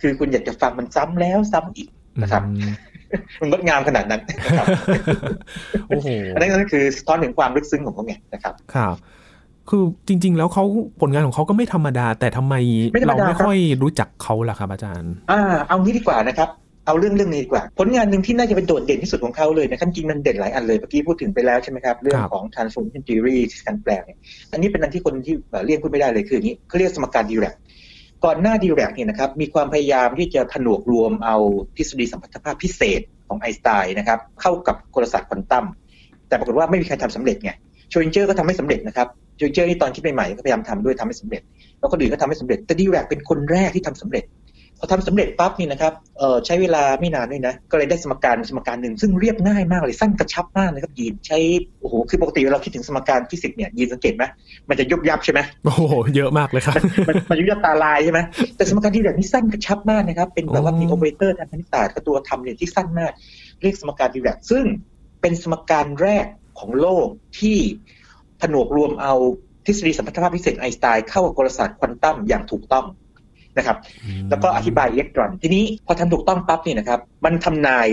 คือคุณอยากจะฟังมันซ้ำแล้วซ้ำอีกนะครับมันงดงามขนาดนั้นนะครับโอ้โหอันนั้นก็คือสะท้อนถึงความลึกซึ้งของเขาไงนะครับครับคือจริง ๆ แล้วเขาผลงานของเขาก็ไม่ธรรมดา แต่ทำไมเราไม่ค่อยรู้จักเขาล่ะครับอาจารย์ อ่า เอางี้ดีกว่านะครับ เอาเรื่องเรื่องนี้ดีกว่า ผลงานหนึ่งที่น่าจะเป็นโดดเด่นที่สุดของเขาเลยนะครับจริงมันเด่นหลายอันเลยเมื่อกี้พูดถึงไปแล้วใช่ไหมครับ เรื่องของ transformation theory การแปลงอันนี้เป็นอันที่คนที่เรียกพูดไม่ได้เลยคืออย่างนี้เขาเรียกสมการดิแรก ก่อนหน้าดิแรกเนี่ยนะครับมีความพยายามที่จะผนวกรวมเอาทฤษฎีสัมพัทธภาพพิเศษของไอน์สไตน์นะครับเข้ากับกลศาสตร์ควอนตัมแต่ปรากฏว่าไม่มีใครทำสำเร็จไงชเรอดิงเงอร์ก็ทำไม่สำเร็จนะครับชเรอดิงเงอร์นี่ตอนคิดใหม่ๆก็พยายามทำด้วยทำไม่สำเร็จ แล้วคนอื่นก็ทำไม่สำเร็จแต่ดิแรกเป็นคนแรกที่ทำสำเร็จ พอทำสำเร็จปั๊บนี่นะครับเอ่อใช้เวลาไม่นานด้วยนะ ก็เลยได้สมการสมการหนึ่งซึ่งเรียบง่ายมากเลยสั้นกระชับมากเลยครับยีนใช้โอ้โหคือปกติเราคิดถึงสมการฟิสิกส์เนี่ยยีนสังเกตไหมมันจะยุบยับใช่ไหมโอ้โหเยอะมากเลยครับมันยุบยับตาลายใช่ไหมแต่สมการที่แบบนี้สั้นกระชับมากนะครับเป็นแบบว่ามีโอเปอเรเตอร์ทางคณิตศาสตร์กับตัวทำเนี่ยที่สั้นมาก เรียกสมการดิแรกซึ่งเป็นสมการแรกของโลกที่ผนวกรวมเอาทฤษฎีสัมพัทธภาพพิเศษไอน์สไตน์เข้ากับกลศาสตร์ควอนตัมอย่างถูกต้อง นะครับ แล้วก็อธิบายอิเล็กตรอน ทีนี้พอทำถูกต้องปั๊บเนี่ยนะครับ มันทำนาย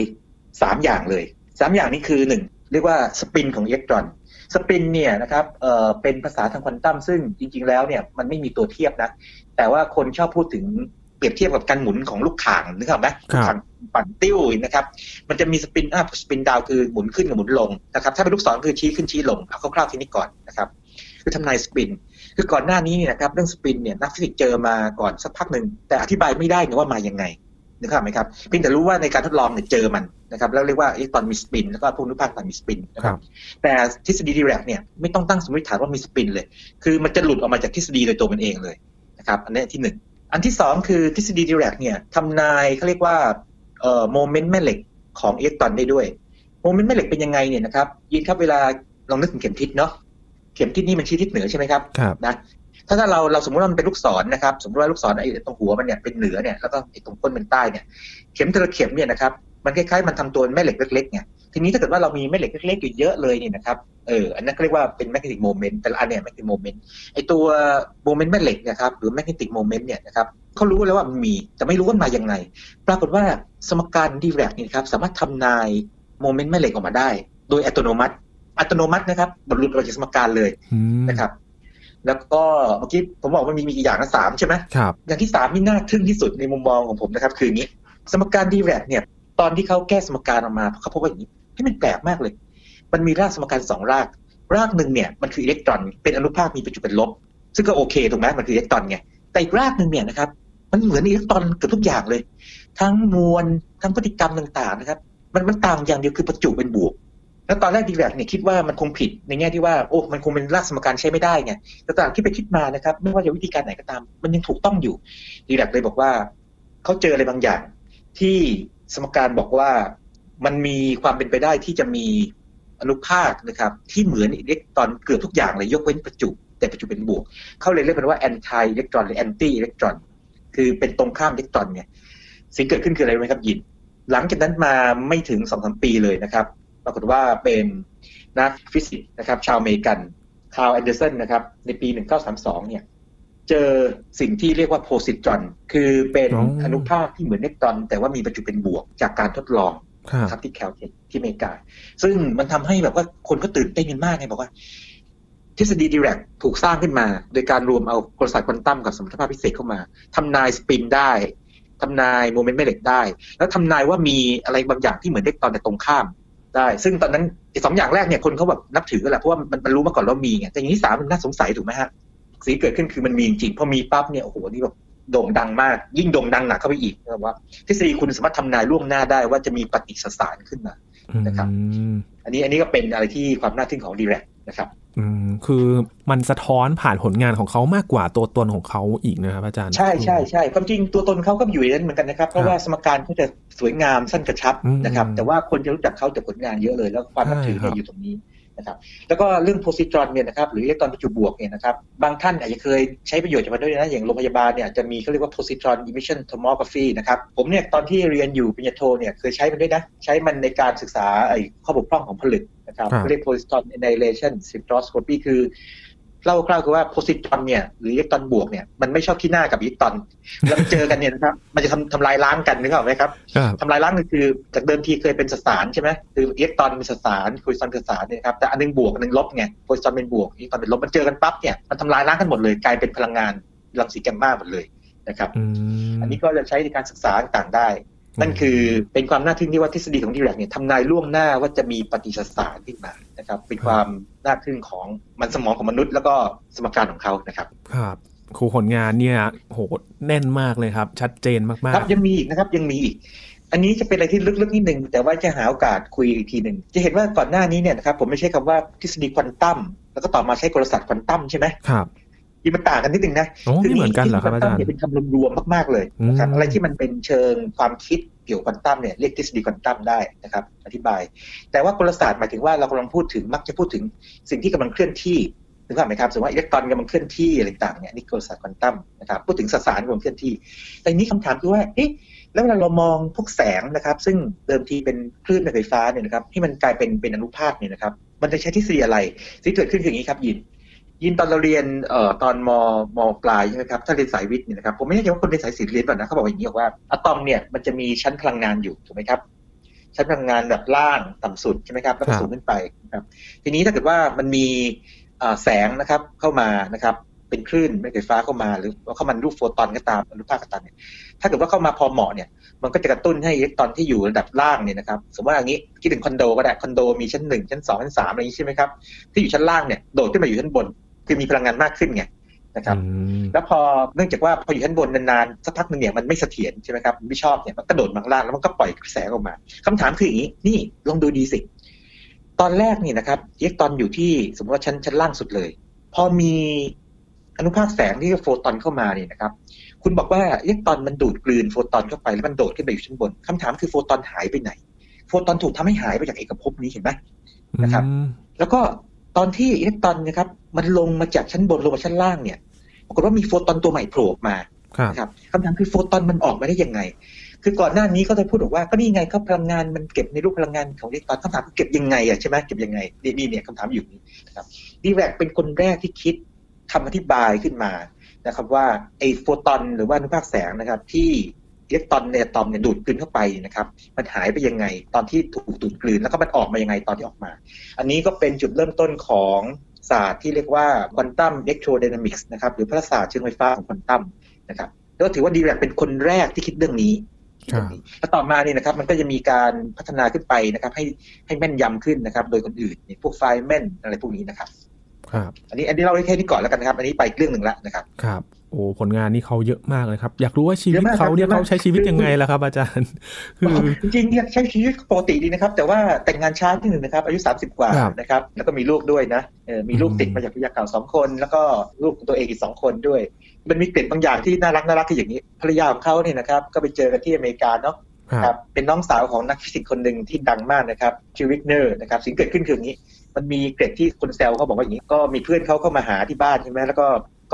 สามอย่างเลยสามอย่างนี้คือหนึ่งเรียกว่าสปินของอิเล็กตรอน สปินเนี่ยนะครับเอ่อเป็นภาษาทางควอนตัมซึ่งจริง ๆ แล้วเนี่ยมันไม่มีตัวเทียบนะ แต่ว่าคนชอบพูดถึงเปรียบเทียบกับการหมุนของลูกข่างนึกออกไหมลูกข่างปั่นติ้วนะครับ มันจะมี spin up spin down คือหมุนขึ้นกับหมุนลงนะครับ ถ้าเป็นลูกศรคือชี้ขึ้นชี้ลงเอาคร่าวๆทีนี้ก่อนนะครับ คือทำนายสปิน คือก่อนหน้านี้เนี่ยนะครับเรื่องสปินเนี่ยนักฟิสิกส์เจอมาก่อนสักพักหนึ่งแต่อธิบายไม่ได้นะว่ามายังไงนะครับไหมครับเพียงแต่รู้ว่าในการทดลองเนี่ยเจอมันนะครับแล้วเรียกว่าอิเล็กตรอนมีสปินแล้วก็พวกอนุภาคต่างมีสปินนะครับแต่ทฤษฎีดิแรกเนี่ยไม่ต้องตั้งสมมติฐานว่ามีสปินเลย คือมันจะหลุดออกมาจากทฤษฎีโดยตัวมันเองเลยนะครับอันนี้ที่หนึ่งอันที่สองคือทฤษฎีดิแรกเนี่ยทำนายเขาเรียกว่าเอ่อโมเมนต์แม่เหล็กของอิเล็กตรอนได้ด้วยโมเมนต์แม่เหล็กเป็นยังไงเนี่ยนะครับยินครับเวลาลองนึกถึงเข็มทิศเนาะ เข็มทิศนี่มันชี้ทิศเหนือใช่ไหมครับครับนะถ้าถ้าเราเราสมมติว่ามันเป็นลูกศรนะครับ สมมติว่าลูกศรไอ้ตรงหัวมันเนี่ยเป็นเหนือเนี่ยแล้วก็ไอ้ตรงก้นเป็นใต้เนี่ยเข็มแต่ละเข็มเนี่ยนะครับมันคล้ายๆมันทำตัวแม่เหล็กเล็กๆไงทีนี้ถ้าเกิดว่าเรามีแม่เหล็กเล็กๆอยู่เยอะเลยเนี่ยนะครับเอออันนั้นก็เรียกว่าเป็น magnetic moment แต่ละอันเนี่ย magnetic moment ไอ้ตัวโมเมนต์แม่เหล็กเนี่ยครับหรือ magnetic moment เนี่ยนะครับเขารู้แล้วว่ามันมีแต่ไม่รู้ว่ามาอย่างไงปรากฏว่าสมการดิแรกนี่ครับสามารถทำนายโมเมนต์แม่เหล็กออกมาได้ โดยอัตโนมัติ อัตโนมัตินะครับบรรลุออกจากสมการเลยอืมนะครับ แล้วก็เมื่อกี้ผมบอกว่ามีมีกี่อย่างนะสามใช่ไหมครับอย่างที่สามนี่น่าทึ่งที่สุดในมุมมองของผมนะครับ คืออย่างนี้ สมการดีแรกเนี่ย ตอนที่เขาแก้สมการออกมาเขาพบว่าอย่างนี้ที่มันแปลกมากเลย มันมีรากสมการสองรากรากหนึ่งเนี่ยมันคืออิเล็กตรอนเป็นอนุภาคมีประจุเป็นลบ ซึ่งก็โอเคถูกไหมมันคืออิเล็กตรอนไงแต่อีกรากหนึ่งเนี่ยนะครับมันเหมือนอิเล็กตรอนเกือบทุกอย่างเลย ทั้งมวลทั้งพฤติกรรมต่างๆนะครับ มันมันต่างอย่างเดียวคือประจุเป็นบวก แล้วตอนแรกดิแรกเนี่ยคิดว่ามันคงผิดในแง่ที่ว่าโอ้ มันคงเป็นรากสมการใช้ไม่ได้ไงแต่ตอนหลังคิดไปคิดมานะครับ ไม่ว่าจะวิธีการไหนก็ตาม มันยังถูกต้องอยู่ดิแรกเลยบอกว่าเขาเจออะไรบางอย่าง ที่สมการบอกว่ามันมีความเป็นไปได้ที่จะมีอนุภาคนะครับ ที่เหมือนอิเล็กตรอนเกือบทุกอย่างเลยยกเว้นประจุ แต่ประจุเป็นบวก เขาเลยเรียกมันว่า anti-electron หรือ anti-electronคือเป็นตรงข้ามอิเล็กตรอนเนี่ยสิ่งเกิดขึ้นคืออะไรไหมครับยิน หลังจากนั้นมาไม่ถึงสองสามปีเลยนะครับ ปรากฏว่าเป็นนักฟิสิกส์นะครับ ชาวอเมริกันคาร์ลแอนเดอร์สันนะครับ ในปี 1932 เนี่ย เจอสิ่งที่เรียกว่าโพซิตรอน คือเป็นอ๋อออนุภาคที่เหมือนอิเล็กตรอน แต่ว่ามีประจุเป็นบวกจากการทดลองครับครับที่แคลเทคที่อเมริกา ซึ่งมันทำให้แบบว่าคนก็ตื่นเต้นกันมากไงบอกว่า ทฤษฎีดีแรกถูกสร้างขึ้นมา โดยการรวมเอากลศาสตร์ควอนตัมกับสมรรถภาพพิเศษเข้ามาทำนายสปินได้ทำนายโมเมนต์แม่เหล็กได้ แล้วทำนายว่ามีอะไรบางอย่างที่เหมือนอิเล็กตรอนแต่ตรงข้าม ได้ ซึ่งตอนนั้นไอ้สองอย่างแรกเนี่ยคนเขาแบบนับถือกันแหละเพราะว่ามันมันรู้มาก่อนว่ามีไงแต่อย่างที่สามมันน่าสงสัยถูกไหมฮะสิ่งที่เกิดขึ้นคือมันมีจริงพอมีปั๊บเนี่ยโอ้โหนี่แบบโด่งดังมาก ยิ่งโด่งดังหนักเข้าไปอีกนะครับว่าทฤษฎีคุณสามารถทำนายล่วงหน้าได้ว่าจะมีปฏิสสารขึ้นมานะครับอืมอันนี้อันนี้ก็เป็นอะไรที่ความน่าทึ่งของดีแรกนะครับอืม คือมันสะท้อนผ่านผลงานของเขามากกว่าตัวตนของเขาอีกนะครับอาจารย์ ใช่ใช่ใช่ความจริงตัวตนเขาก็อยู่ในนั้นเหมือนกันนะครับ เพราะว่าสมการเขาจะสวยงามสั้นกระชับอืมนะครับ แต่ว่าคนจะรู้จักเขาจากผลงานเยอะเลย แล้วความนับถือใช่ครับเนี่ยอยู่ตรงนี้นะครับแล้วก็เรื่องโพซิตรอนเนี่ยนะครับหรืออิเล็กตรอนประจุบวกเนี่ยนะครับบางท่านอาจจะเคยใช้ประโยชน์จากมันด้วยนะอย่างโรงพยาบาลเนี่ยจะมีเขาเรียกว่า positron emission tomography นะครับผมเนี่ยตอนที่เรียนอยู่ปริญญาโทเนี่ยเคยใช้มันด้วยนะ ใช้มันในการศึกษาไอ้ข้อบกพร่องของผลึก นะครับครับเขาเรียก positron annihilation spectroscopy คือเล่าคร่าวๆคือว่า positron เนี่ยหรืออิเล็กตรอนบวกเนี่ยมันไม่ชอบขี้หน้ากับอิเล็กตรอนแล้วมันเจอกันเนี่ยนะครับมันจะทำทำลายล้างกันนึกออกไหมครับครับทำลายล้างก็คือจากเดิมทีเคยเป็นสสารใช่ไหมคืออิเล็กตรอนเป็นสสารโพลิซอนเป็นสสารเนี่ยครับแต่อันหนึงบวกอันหนึงลบไงโพลิซอนเป็นบวกอิเล็กตรอนเป็นลบมันเจอกันปั๊บเนี่ยมันทำลายล้างกันหมดเลยกลายเป็นพลังงานรังสีแกมมาหมดเลยนะครับอืมอันนี้ก็จะใช้ในการศึกษาต่างๆได้ นั่นคือเป็นความน่าทึ่งที่ว่าทฤษฎีของดีแรกเนี่ยทำนายล่วงหน้าว่าจะมีปฏิสสารขึ้นมานะครับ เป็นความน่าทึ่งของมันสมองของมนุษย์ แล้วก็สมการของเขานะครับ ครับครูผลงานเนี่ยโหแน่นมากเลยครับ ชัดเจนมากครับยังมีอีกนะครับยังมีอีก อันนี้จะเป็นอะไรที่ลึกๆนิดนึงแต่ว่าจะหาโอกาสคุยอีกทีหนึ่งจะเห็นว่าก่อนหน้านี้เนี่ยนะครับผมไม่ใช้คำว่าทฤษฎีควอนตัมแล้วก็ต่อมาใช้กลศาสตร์ควอนตัมใช่ไหมๆครับ ที่มันต่างกันนิดนึงนะโอ้ไม่เหมือนกันเหรอครับอาจารย์ทฤษฎีควอนตัมเนี่ยเป็นคำรวมๆมากๆเลยนะครับอืมอะไรที่มันเป็นเชิงความคิดเกี่ยวกับควอนตัมเนี่ยเรียกทฤษฎีควอนตัมได้นะครับ อธิบาย แต่ว่ากลศาสตร์หมายถึงว่าเรากำลังพูดถึงมักจะพูดถึงสิ่งที่กำลังเคลื่อนที่นึกภาพไหมครับสมมติว่าอิเล็กตรอนกำลังเคลื่อนที่อะไรต่างๆเนี่ยนี่กลศาสตร์ควอนตัมนะครับพูดถึงสสารกำลังเคลื่อนที่ แต่ทีนี้คำถามคือว่าเอ๊ะแล้วเวลาเรามองพวกแสงนะครับ ซึ่งเดิมทีเป็นคลื่นไฟฟ้าเนี่ยนะครับที่มันกลายเป็นเป็นอนุภาคเนี่ยนะครับมันจะใช้ทฤษฎีอะไรสิ่งที่เกิดขึ้นคืออย่างนี้ครับยิน ยินตอนเราเรียนเอ่อตอนมมปลายใช่ไหมครับถ้าเรียนสายวิทย์เนี่ยนะครับผมไม่แน่ใจว่าคนเรียนสายศิลป์เรียนแบบนะเขาบอกอย่างนี้บอกว่าอะตอมเนี่ยมันจะมีชั้นพลังงานอยู่ถูกไหมครับชั้นพลังงานแบบล่างต่ำสุดใช่ไหมครับแล้วก็ครับสูงขึ้นไปนะครับ ทีนี้ถ้าเกิดว่ามันมีเอ่อแสงนะครับเข้ามานะครับเป็นคลื่นไฟฟ้าเข้ามาหรือว่าเข้ามารูปโฟตอนก็ตามอนุภาคก็ตามเนี่ยถ้าเกิดว่าเข้ามาพอเหมาะเนี่ยมันก็จะกระตุ้นให้อิเล็กตรอนที่อยู่ระดับล่างเนี่ยนะครับสมมติว่าอย่างนี้คิดถึงคอนโดก็ได้คอนโดมีชั้นหนึ่งชั้นสองชั้นสามอะไรอย่างนี้ใช่ไหมครับที่อยู่ชั้นล่างเนี่ยโดดขึ้นมาอยู่ชั้นบน คือมีพลังงานมากขึ้นไงนะครับอืมแล้วพอเนื่องจากว่าพออยู่ชั้นบนนานๆสักพักหนึ่งเนี่ยมันไม่เสถียรใช่ไหมครับมันไม่ชอบเนี่ยมันกระโดดมาข้างล่างแล้วมันก็ปล่อยกระแสออกมาคำถามคืออย่างนี้นี่ลองดูดีสิตอนแรกนี่นะครับอิเล็กตรอนอยู่ที่สมมติว่าชั้นชั้นล่างสุดเลย พอมีอนุภาคแสงที่เรียกว่าโฟตอนเข้ามาเนี่ยนะครับ คุณบอกว่าอิเล็กตรอนมันดูดกลืนโฟตอนเข้าไปแล้วมันโดดขึ้นไปอยู่ชั้นบนคำถามคือโฟตอนหายไปไหน โฟตอนถูกทำให้หายไปจากเอกภพนี้เห็นไหมนะครับอืมแล้วก็ ตอนที่อิเล็กตรอนนะครับ มันลงมาจากชั้นบนลงมาชั้นล่างเนี่ยปรากฏว่ามีโฟตอนตัวใหม่โผล่ออกมาครับนะครับคำถามคือโฟตอนมันออกมาได้ยังไง คือก่อนหน้านี้ก็ได้พูดบอกว่าก็นี่ไงก็พลังงานมันเก็บในรูปพลังงานของอิเล็กตรอนคำถามคือเก็บยังไงอะใช่ไหมเก็บยังไงนี่นี่เนี่ยคำถามอยู่นี้นะครับดีแวกเป็นคนแรกที่คิดคำอธิบายขึ้นมานะครับว่าไอ้โฟตอนหรือว่าอนุภาคแสงนะครับที่ อิเล็กตรอนในอะตอมเนี่ยดูดกลืนเข้าไปนะครับ มันหายไปยังไง ตอนที่ถูกดูดกลืนแล้วก็มันออกมายังไงตอนที่ออกมา อันนี้ก็เป็นจุดเริ่มต้นของศาสตร์ที่เรียกว่า quantum electrodynamics นะครับหรือพลศาสตร์เชิงไฟฟ้าของควอนตัมนะครับแล้วก็ถือว่าดิแรกเป็นคนแรกที่คิดเรื่องนี้ครับแล้วต่อมาเนี่ยนะครับมันก็จะมีการพัฒนาขึ้นไปนะครับ ให้ให้แม่นยำขึ้นนะครับ โดยคนอื่นเนี่ยพวกไฟน์แมนอะไรพวกนี้นะครับ ครับ อันนี้อันนี้เราได้แค่นี้ก่อนแล้วกันนะครับ อันนี้ไปอีกเรื่องหนึ่งแล้วนะครับ ครับโอ้ผลงานนี่เขาเยอะมากเลยครับ อยากรู้ว่าชีวิตเยอะมากเขาเนี่ยครับเยอะมากเขาใช้ชีวิตยังไงล่ะครับ อาจารย์คือจริงๆเนี่ยใช้ชีวิตปกติดีนะครับ แต่ว่าแต่งงานช้าที่หนึ่งนะครับ อายุ 30 กว่าครับนะครับ แล้วก็มีลูกด้วยนะเออมีลูกอืมติดมาจากภรรยาเก่าสองคน แล้วก็ลูกของตัวเองอีกสองคนด้วย มันมีเกร็ดบางอย่างที่น่ารักน่ารักคืออย่างนี้ภรรยาของเขาเนี่ยนะครับ ก็ไปเจอกันที่อเมริกาเนาะครับครับเป็นน้องสาวของนักฟิสิกส์คนหนึ่งที่ดังมากนะครับชื่อวิกเนอร์นะครับสิ่งเกิดขึ้นคืออย่างนี้ มันมีเกร็ดที่คนแซวเขาบอกว่าอย่างนี้ก็มีเพื่อนเขาเข้ามาหาที่บ้านใช่ไหมแล้วก็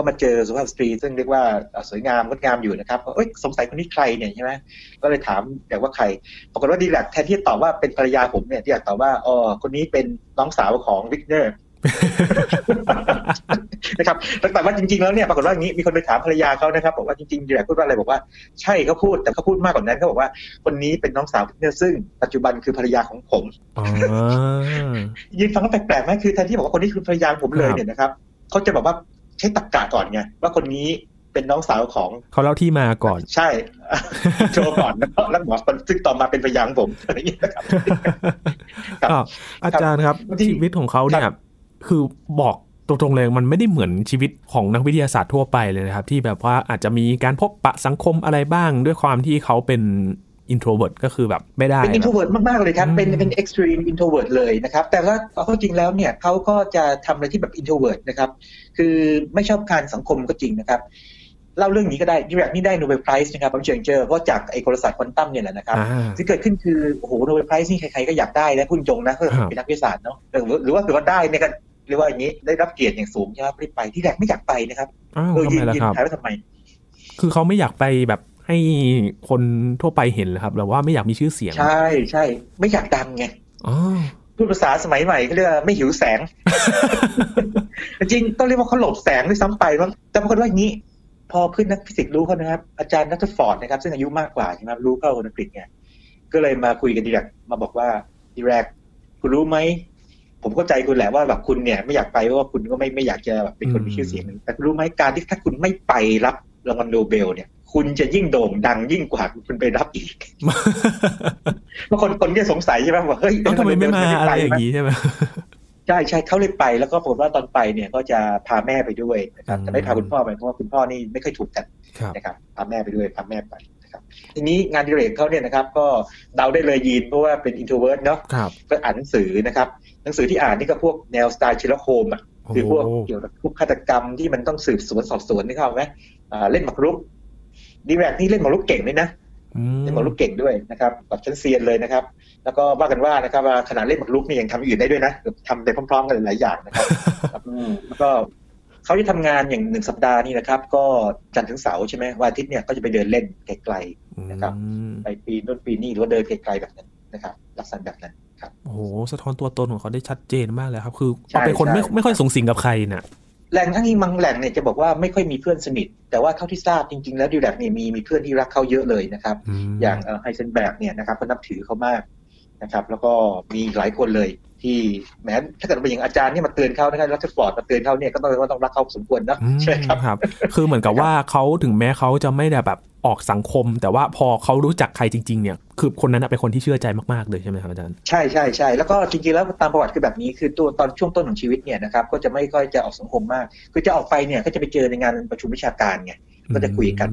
ก็มาเจอสุภาพสตรี ซึ่งเรียกว่าเอ่อสวยงามงดงามอยู่นะครับก็เอ้ยสงสัยคนนี้ใครเนี่ยใช่ไหมก็เลยถามแต่ว่าใคร ปรากฏว่าดิแรกแทนที่จะตอบว่าเป็นภรรยาผมเนี่ยที่อยากตอบว่าอ๋อคนนี้เป็นน้องสาวของวิกเนอร์นะครับแต่ว่าจริงๆแล้วเนี่ยปรากฏว่าอย่างนี้มีคนไปถามภรรยาเขานะครับบอกว่าจริงๆดิแรกพูดว่าอะไรบอกว่าใช่เขาพูดแต่เขาพูดมากกว่านั้นเขาบอกว่าคนนี้เป็นน้องสาววิกเนอร์ซึ่งปัจจุบันคือภรรยาของผมอ๋อยืนฟังแล้วแปลกๆไหมคือแทนที่บอกว่าคนนี้คือภรรยาของผมเลยครับเนี่ยนะครับเขาจะบอกว่า ใช้ตรรกะก่อนไงว่าคนนี้เป็นน้องสาวของเขาเล่าที่มาก่อน ใช่โชว์ก่อนแล้วก็แล้วหมอซึ่งต่อมาเป็นภรรยาของผมอะไรอย่างเงี้ยนะครับครับอ้าวอาจารย์ครับบางทีชีวิตของเขาเนี่ยครับคือบอกตรงๆเลยมันไม่ได้เหมือนชีวิตของนักวิทยาศาสตร์ทั่วไปเลยนะครับ ที่แบบว่าอาจจะมีการพบปะสังคมอะไรบ้าง ด้วยความที่เขาเป็น introvert ก็คือแบบไม่ได้ เป็นแบบ introvert มาก ๆ เลยครับ เป็นอืมเป็น extreme introvert เลยนะครับ แต่ว่าเอาเข้าจริงแล้วเนี่ยเขาก็จะทำอะไรที่แบบ introvert นะครับ คือไม่ชอบการสังคมก็จริงนะครับเล่าเรื่องนี้ก็ได้ดิแรกนี่ได้ Nobel Prize นะครับผมเชิงเจอเพราะจากไอ้กลศาสตร์ควอนตัมเนี่ยแหละนะครับอ่าที่เกิดขึ้นคือโอ้โห Nobel Prize นี่ใครๆก็อยากได้นะพูดตรงนะก็ครับเป็นนักวิทยาศาสตร์เนาะหรือหรือว่าถือว่าได้เนี่ยก็เรียกว่าอย่างนี้ได้รับเกียรติอย่างสูงใช่ไหมรีบไปดิแรกไม่อยากไปนะครับอ้าวเออทำยืไมนล่ะยืนครับถ่ายไว้ทำไม คือเขาไม่อยากไปแบบ ให้คนทั่วไปเห็นเหรอครับหรือว่าไม่อยากมีชื่อเสียง ใช่ใช่ไม่อยากดังไงอ๋อพูดภาษาสมัยใหม่เขาเรียกว่าไม่หิวแสง จริงๆต้องเรียกว่าเขาหลบแสงด้วยซ้ำไปมั้งแต่ปรากฏว่าอย่างนี้ พอเพื่อนนักฟิสิกส์รู้เขานะครับ อาจารย์รัทเทอร์ฟอร์ดนะครับ ซึ่งอายุมากกว่าใช่ไหมรู้เข้าคนอังกฤษไงก็เลยมาคุยกันดิแรกมาบอกว่าดิแรกคุณรู้ไหมผมเข้าใจคุณแหละว่าแบบคุณเนี่ยไม่อยากไปเพราะว่าคุณก็ไม่ไม่อยากจะแบบเป็นคนมีชื่อเสียงแต่คุณรู้ไหมการที่ถ้าคุณไม่ไปรับ รางวัลโนเบลเนี่ย คุณจะยิ่งโด่งดังยิ่งกว่าคุณไปรับอีกบางคนคนก็สงสัยใช่ไหมว่าเฮ้ยเอ้าทำไมไม่มาอะไรอย่างนี้นี้ใช่ไหมใช่ใช่เขาเลยไปแล้วก็ผมว่าตอนไปเนี่ยก็จะพาแม่ไปด้วยนะครับอืมแต่ไม่พาคุณพ่อไปเพราะว่าคุณพ่อนี่ไม่ค่อยถูกกันครับนะครับพาแม่ไปด้วยพาแม่ไปนะครับทีนี้งานอดิเรกเขาเนี่ยนะครับ ก็เดาได้เลยยีนเพราะว่าเป็น introvert เนาะครับก็อ่านหนังสือนะครับ หนังสือที่อ่านนี่ก็พวกแนวสไตล์เชอร์ล็อกโฮมส์อะคือพวกเกี่ยวกับพวกฆาตกรรมที่มันต้องสืบสวนสอบสวนนี่เข้าใจไหมอ่า เล่นหมากรุกดีแรกนี่เล่นหมากรุกเก่งด้วยนะอืมเล่นหมากรุกเก่งด้วยนะครับแบบชั้นเซียนเลยนะครับ แล้วก็ว่ากันว่านะครับว่าขนาดเล่นหมากรุกนี่ยังทำอย่างอื่นได้ด้วยนะทำไปพร้อมๆ กันหลายๆอย่างนะครับครับอืมแล้วก็เขาจะทำงานอย่างหนึ่งสัปดาห์นี่นะครับ ก็จันทร์ถึงเสาร์ใช่ไหมวันอาทิตย์เนี่ยก็จะไปเดินเล่นไกลนะครับอืมๆไปปีนนู่นปีนี่หรือว่าเดินไกลๆแบบนั้นนะครับลักษณะแบบนั้นครับโอ้โหสะท้อนตัวตนของเขาได้ชัดเจนมากเลยครับ คือใช่เขาเป็นคนไม่ใช่ไม่ค่อยสูงสิงกับใครน่ะ แหล่งทั้งนี้บางแหล่งเนี่ยจะบอกว่าไม่ค่อยมีเพื่อนสนิท แต่ว่าเท่าที่ทราบจริง ๆ แล้วดิวแลกเนี่ยมีมีเพื่อนที่รักเขาเยอะเลยนะครับมอย่างไฮเซนแบกเนี่ยนะครับก็นับถือเขามาก นะครับ แล้วก็มีหลายคนเลยที่แม้ถ้าเกิดเป็นอย่างอาจารย์นี่มาเตือนเขานะครับรัชฟอร์ดมาเตือนเขาเนี่ยก็ต้องว่าต้องรักเขาสมควรนะใช่ครับครับ คือเหมือนกับว่าเขาถึงแม้เขาจะไม่ได้แบบออกสังคม แต่ว่าพอเขารู้จักใครจริงๆเนี่ยคือคนนั้นเป็นคนที่เชื่อใจมากๆเลยใช่ไหมครับอาจารย์ใช่ใช่ใช่แล้วก็จริงๆแล้วตามประวัติคือแบบนี้คือตัวตอนช่วงต้นของชีวิตเนี่ยนะครับก็จะไม่ค่อยจะออกสังคมมาก คือจะออกไปเนี่ยก็จะไปเจอในงานประชุมวิชาการไงก็จะคุยกัน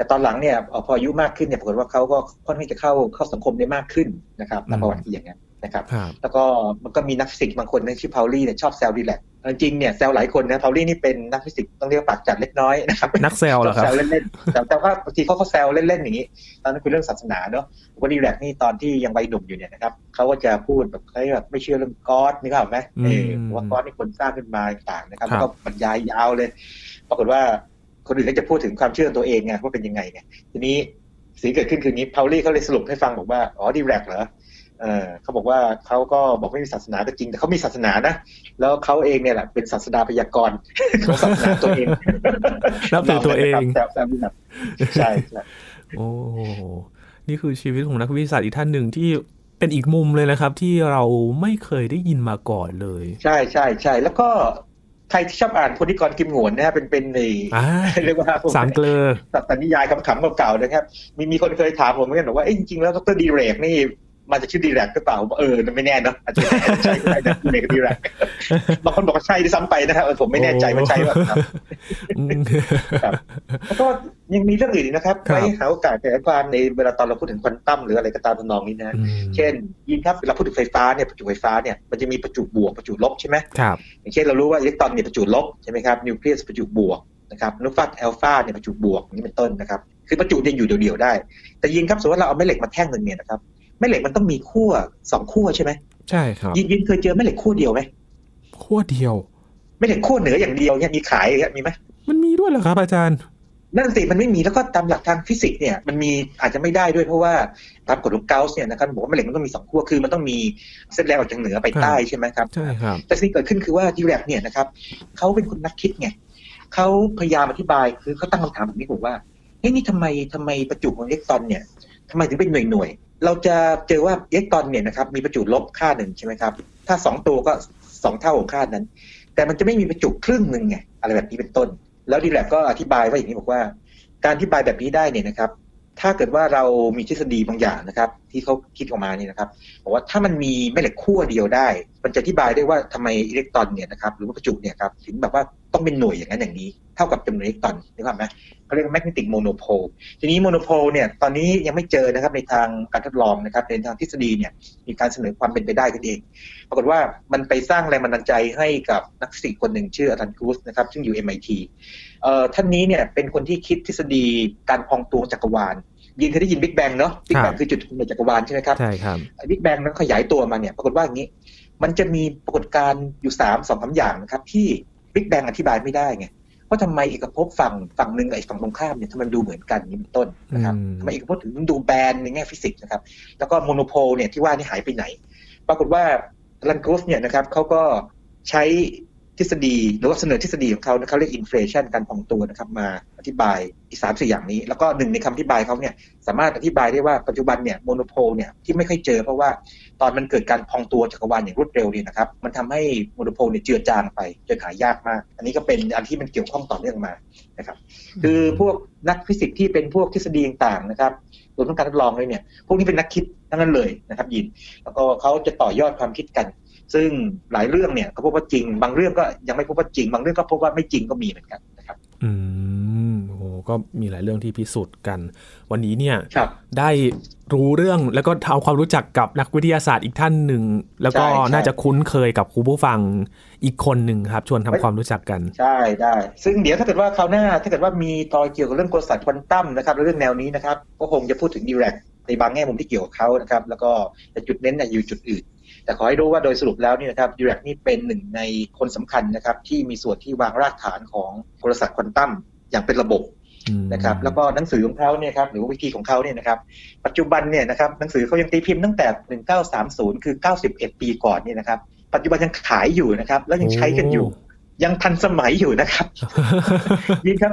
แต่ตอนหลังเนี่ยพออายุมากขึ้นเนี่ยปรากฏว่าเขาก็ค่อนข้างจะเข้าเข้าสังคมได้มากขึ้นนะครับตามประวัติอย่างนี้นะครับ แล้วก็มันก็มีนักฟิสิกส์บางคนชื่อเพาลีเนี่ยชอบแซวดิแรกจริงเนี่ยแซวหลายคนนะเพาลีนี่เป็นนักฟิสิกส์ต้องเรียกปากจัดเล็กน้อยนะครับนักแซวเหรอครับแซวเล่นๆแต่ว่าบางทีเขาเขาแซวเล่นๆอย่างนี้ ตอนนั้นคุยเรื่องศาสนาเนาะวันดิแรกนี่ตอนที่ยังวัยหนุ่มอยู่เนี่ยนะครับเขาก็จะพูดแบบเขาแบบไม่เชื่อเรื่อง God นี่ครับไหมเออว่าก๊อดนี่คนสร้างขึ้นมาต่างนะครับแล้วก็บรรยายยาวเลย ปรากฏว่า คนอื่นก็จะพูดถึงความเชื่อตัวเองไงว่าเป็นยังไงไงทีนี้สิ่งเกิดขึ้นคือนี้พาวลี่เขาเลยสรุปให้ฟังบอกว่าอ๋อดีแลกเหรอเออเขาบอกว่าเขาก็บอกไม่มีศาสนาก็จริง แต่เขามีศาสนานะ แล้วเขาเองเนี่ยแหละเป็นศาสดาพยากรณ์ของศาสนาตัวเองนับถือตัวเองแต่แต่แบบใช่โอ้นี่คือชีวิตของนักวิทยาศาสตร์อีกท่านหนึ่งที่เป็นอีกมุมเลยนะครับ ที่เราไม่เคยได้ยินมาก่อนเลย ใช่ใช่ใช่แล้วก็ ใครที่ชอบอ่านพนิกรกิมหวนนะเป็นเป็นในเรียกว่าสามเกลือสัตนิยายคำๆเก่าๆนะครับ มีมีคนเคยถามผมเหมือนกันบอกว่าจริงๆแล้วดรดีเรกนี่ มาจะชื่อดีแรกหรือเปล่าเออไม่แน่เนาะอาจจะใช่ก็ได้นะเมกดีแรกบางคนบอกว่าใช่ที่ซ้ำไปนะครับผมไม่แน่ใจว่าใช่ป่ะครับแล้วก็ยังมีเรื่องอื่นนะครับไว้หาโอกาสแต่ความในเวลาตอนเราพูดถึงควอนตัมหรืออะไรก็ตามทำนองนี้นะเช่นยินครับเราพูดถึงไฟฟ้าเนี่ยประจุไฟฟ้าเนี่ยมันจะมีประจุบวกประจุลบใช่ไหมครับอย่างเช่นเรารู้ว่าอิเล็กตรอนเนี่ยประจุลบใช่ไหมครับนิวเคลียสประจุบวกนะครับนูฟัตอัลฟาเนี่ยประจุบวกนี่เป็นต้นนะครับคือประจุเนี่ยอยู่เดี่ยวๆได้ แต่ยินครับสมมติว่าเราเอาแม่เหล็กมาแท่งหนึ่งเนี่ยนะครับ แม่เหล็กมันต้องมีขั้วสองขั้วใช่ไหมใช่ครับยินยินเคยเจอแม่เหล็กขั้วเดียวไหมขั้วเดียวแม่เหล็กขั้วเหนืออย่างเดียวเนี่ยมีขายเนี่ยมีไหมมันมีด้วยเหรอครับ อาจารย์นั่นสิมันไม่มีแล้วก็ตามหลักทางฟิสิกส์เนี่ยมันมีอาจจะไม่ได้ด้วยเพราะว่าตามกฎของเกาส์เนี่ยนะครับบอกว่าแม่เหล็กมันต้องมีสองขั้วคือมันต้องมีเส้นแรงออกจากเหนือไปใต้ใช่ไหมครับใช่ครับแต่สิ่งเกิดขึ้นคือว่าดีแลกเนี่ยนะครับเขาเป็นคนนักคิดไงเขาพยายามอธิบายคือเขาตั้งคำถามแบบนี้ผมว่าเฮ้ยนี่ทำไมทำไมประจุของอิเล็กตรอนเนี่ยทำไมถึงเป็นหน่วยหน่วย เราจะเจอว่าอิเล็กตรอนเนี่ยนะครับมีประจุลบค่าหนึ่งใช่ไหมครับ ถ้าสองตัวก็สองเท่าของค่านั้น แต่มันจะไม่มีประจุครึ่งหนึ่งไงอะไรแบบนี้เป็นต้น แล้วดิแรกก็อธิบายว่าอย่างนี้บอกว่า การอธิบายแบบนี้ได้เนี่ยนะครับ ถ้าเกิดว่าเรามีทฤษฎีบางอย่างนะครับ ที่เขาคิดออกมาเนี่ยนะครับบอกว่าถ้ามันมีแม่เหล็กขั้วเดียวได้ มันจะอธิบายได้ว่าทำไมอิเล็กตรอนเนี่ยนะครับหรือว่าประจุเนี่ยครับถึงแบบว่าต้องเป็นหน่วยอย่างนั้นอย่างนี้ เท่ากับจำนวนอิเล็กตรอนนะครับไหมเขาเรียก magnetic monopole ทีนี้ monopole เนี่ยตอนนี้ยังไม่เจอนะครับในทางการทดลองนะครับในทางทฤษฎีเนี่ยมีการเสนอความเป็นไปได้กันเองปรากฏว่ามันไปสร้างแรงบันดาลใจให้กับนักฟิสิกส์คนหนึ่งชื่ออลันกูธนะครับซึ่งอยู่ MIT ท่านนี้เนี่ยเป็นคนที่คิดทฤษฎีการพองตัวจักรวาล ยินเคยได้ยินบิ๊กแบงเนาะบิ๊กแบงคือจุดในจักรวาลใช่ไหมครับใช่ครับบิ๊กแบงนั้นขยายตัวมาเนี่ยปรากฏว่าอย่างนี้ มันจะมีปรากฏการณ์อยู่สามสองสาอย่างนะครับที่บิ๊กแบงอธิบายไม่ได้ไงว่าทำไมเอกภพฝั่งฝั่งหนึ่งกับฝั่งตรงข้ามเนี่ยทำไมดูเหมือนกันนี่เป็นต้นนะครับทำไมเอกภพถึงดูแบนในแง่ฟิสิกส์นะครับ แล้วก็ monopole เนี่ยที่ว่านี่หายไปไหน ปรากฏว่าอลันกูธเนี่ยนะครับเขาก็ใช้ ทฤษฎีหรือว่าเสนอทฤษฎีของเขาเขาเรียก inflation การพองตัวนะครับมาอธิบายอีกสามสี่อย่างนี้ แล้วก็หนึ่งในคำอธิบายเขาเนี่ยสามารถอธิบายได้ว่าปัจจุบันเนี่ย monopole เนี่ยที่ไม่ค่อยเจอเพราะว่าตอนมันเกิดการพองตัวจักรวาลอย่างรวดเร็วเนี่ยนะครับมันทำให้ monopole เนี่ยเจือจางไปจนหายากมาก อันนี้ก็เป็นอันที่มันเกี่ยวข้องต่อเนื่องมานะครับคือพวกนักฟิสิกส์ที่เป็นพวกทฤษฎีต่างๆนะครับรวมทั้งการทดลองเลยเนี่ยพวกนี้เป็นนักคิดทั้งนั้นเลยนะครับยิน แล้วก็เขาจะต่อยอดความคิดกัน ซึ่งหลายเรื่องเนี่ยก็พบว่าจริง บางเรื่องก็ยังไม่พบว่าจริง บางเรื่องก็พบว่าไม่จริงก็มีเหมือนกันนะครับ อืมโอ้ก็มีหลายเรื่องที่พิสูจน์กัน วันนี้เนี่ยได้รู้เรื่องแล้วก็ทำความรู้จักกับนักวิทยาศาสตร์อีกท่านหนึ่ง แล้วก็น่าจะคุ้นเคยกับครูผู้ฟังอีกคนหนึ่งครับ ชวนทำความรู้จักกัน ใช่ได้ ซึ่งเดี๋ยวถ้าเกิดว่าคราวหน้า ถ้าเกิดว่ามีตอนเกี่ยวกับเรื่องกลศาสตร์ควอนตัมนะครับเรื่องแนวนี้นะครับ ก็คงจะพูดถึงดีแรกในบางแง่มุมที่เกี่ยวกับเขานะครับ แล้วก็จะจุดเน้นอยู่จุดอื่น แต่ขอให้รู้ว่าโดยสรุปแล้วนี่นะครับยูเรกนี่เป็นหนึ่งในคนสำคัญนะครับที่มีส่วนที่วางรากฐานของกลศาสตร์ควอนตัมอย่างเป็นระบบนะครับแล้วก็หนังสือของเขาเนี่ยครับหรือวิธีของเขาเนี่ยนะครับปัจจุบันเนี่ยนะครับหนังสือเขายังตีพิมพ์ตั้งแต่ 1930 คือ 91 ปีก่อนเนี่ยนะครับปัจจุบันยังขายอยู่นะครับแล้วยังใช้กันอยู่ ยังทันสมัยอยู่นะครับนี่ครับ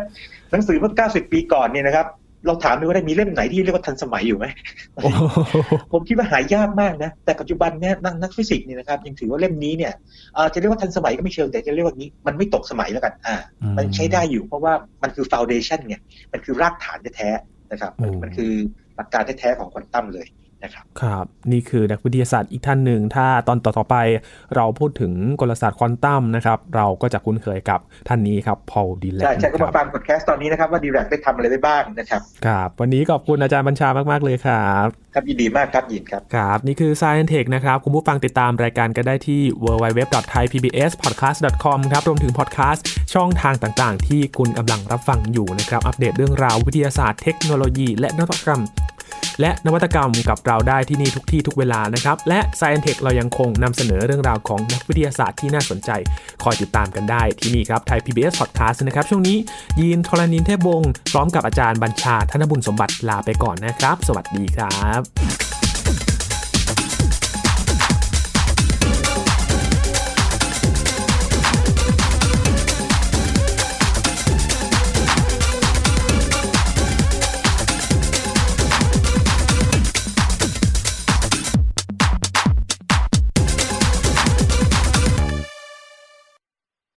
หนังสือเมื่อ 90 ปีก่อนเนี่ยนะครับ เราถามดูว่าได้มีเล่มไหนที่เรียกว่าทันสมัยอยู่ไหม ผมคิดว่าหายากมากนะ แต่ปัจจุบันเนี่ยนักนักฟิสิกส์เนี่ยนะครับยังถือว่าเล่มนี้เนี่ยจะเรียกว่าทันสมัยก็ไม่เชิงแต่จะเรียกว่านี้มันไม่ตกสมัยแล้วกัน อ่า มันใช้ได้อยู่เพราะว่ามันคือฟาวเดชันไงมันคือรากฐานแท้ๆนะครับ มันคือหลักการแท้ๆของควอนตัมเลย นะครับครับ นี่คือนักวิทยาศาสตร์อีกท่านหนึ่ง ถ้าตอนต่อๆไปเราพูดถึงกลศาสตร์ควอนตัมนะครับ เราก็จะคุ้นเคยกับท่านนี้ครับพอลดีแลกใช่ใช่ก็มาฟังพอดแคสต์ตอนนี้นะครับ ว่าดีแลกได้ทำอะไรได้บ้างนะครับ ครับ วันนี้ขอบคุณอาจารย์บัญชามาก ๆ เลยครับ ครับยินดีมากครับยินครับ ครับ นี่คือ Science Tech นะครับ คุณผู้ฟังติดตามรายการก็ได้ที่ www.thaipbspodcast.com ครับรวมถึงพอดแคสต์ช่องทางต่างๆ ที่คุณกำลังรับฟังอยู่นะครับอัปเดตเรื่องราววิทยาศาสตร์เทคโนโลยี และนวัตกรรม และนวัตกรรมกับเราได้ที่นี่ทุกที่ทุกเวลานะครับ และ s c i e n Tech เรายังคงนำเสนอเรื่องราวของนักวิทยาศาสตร์ที่น่าสนใจ คอยติดตามกันได้ที่นี่ครับไทย PBS Podcast นะครับ ช่วงนี้ยีนทรณินเทพวงศ์พร้อมกับอาจารย์บัญชาธนบุญสมบัติลาไปก่อนนะครับ สวัสดีครับ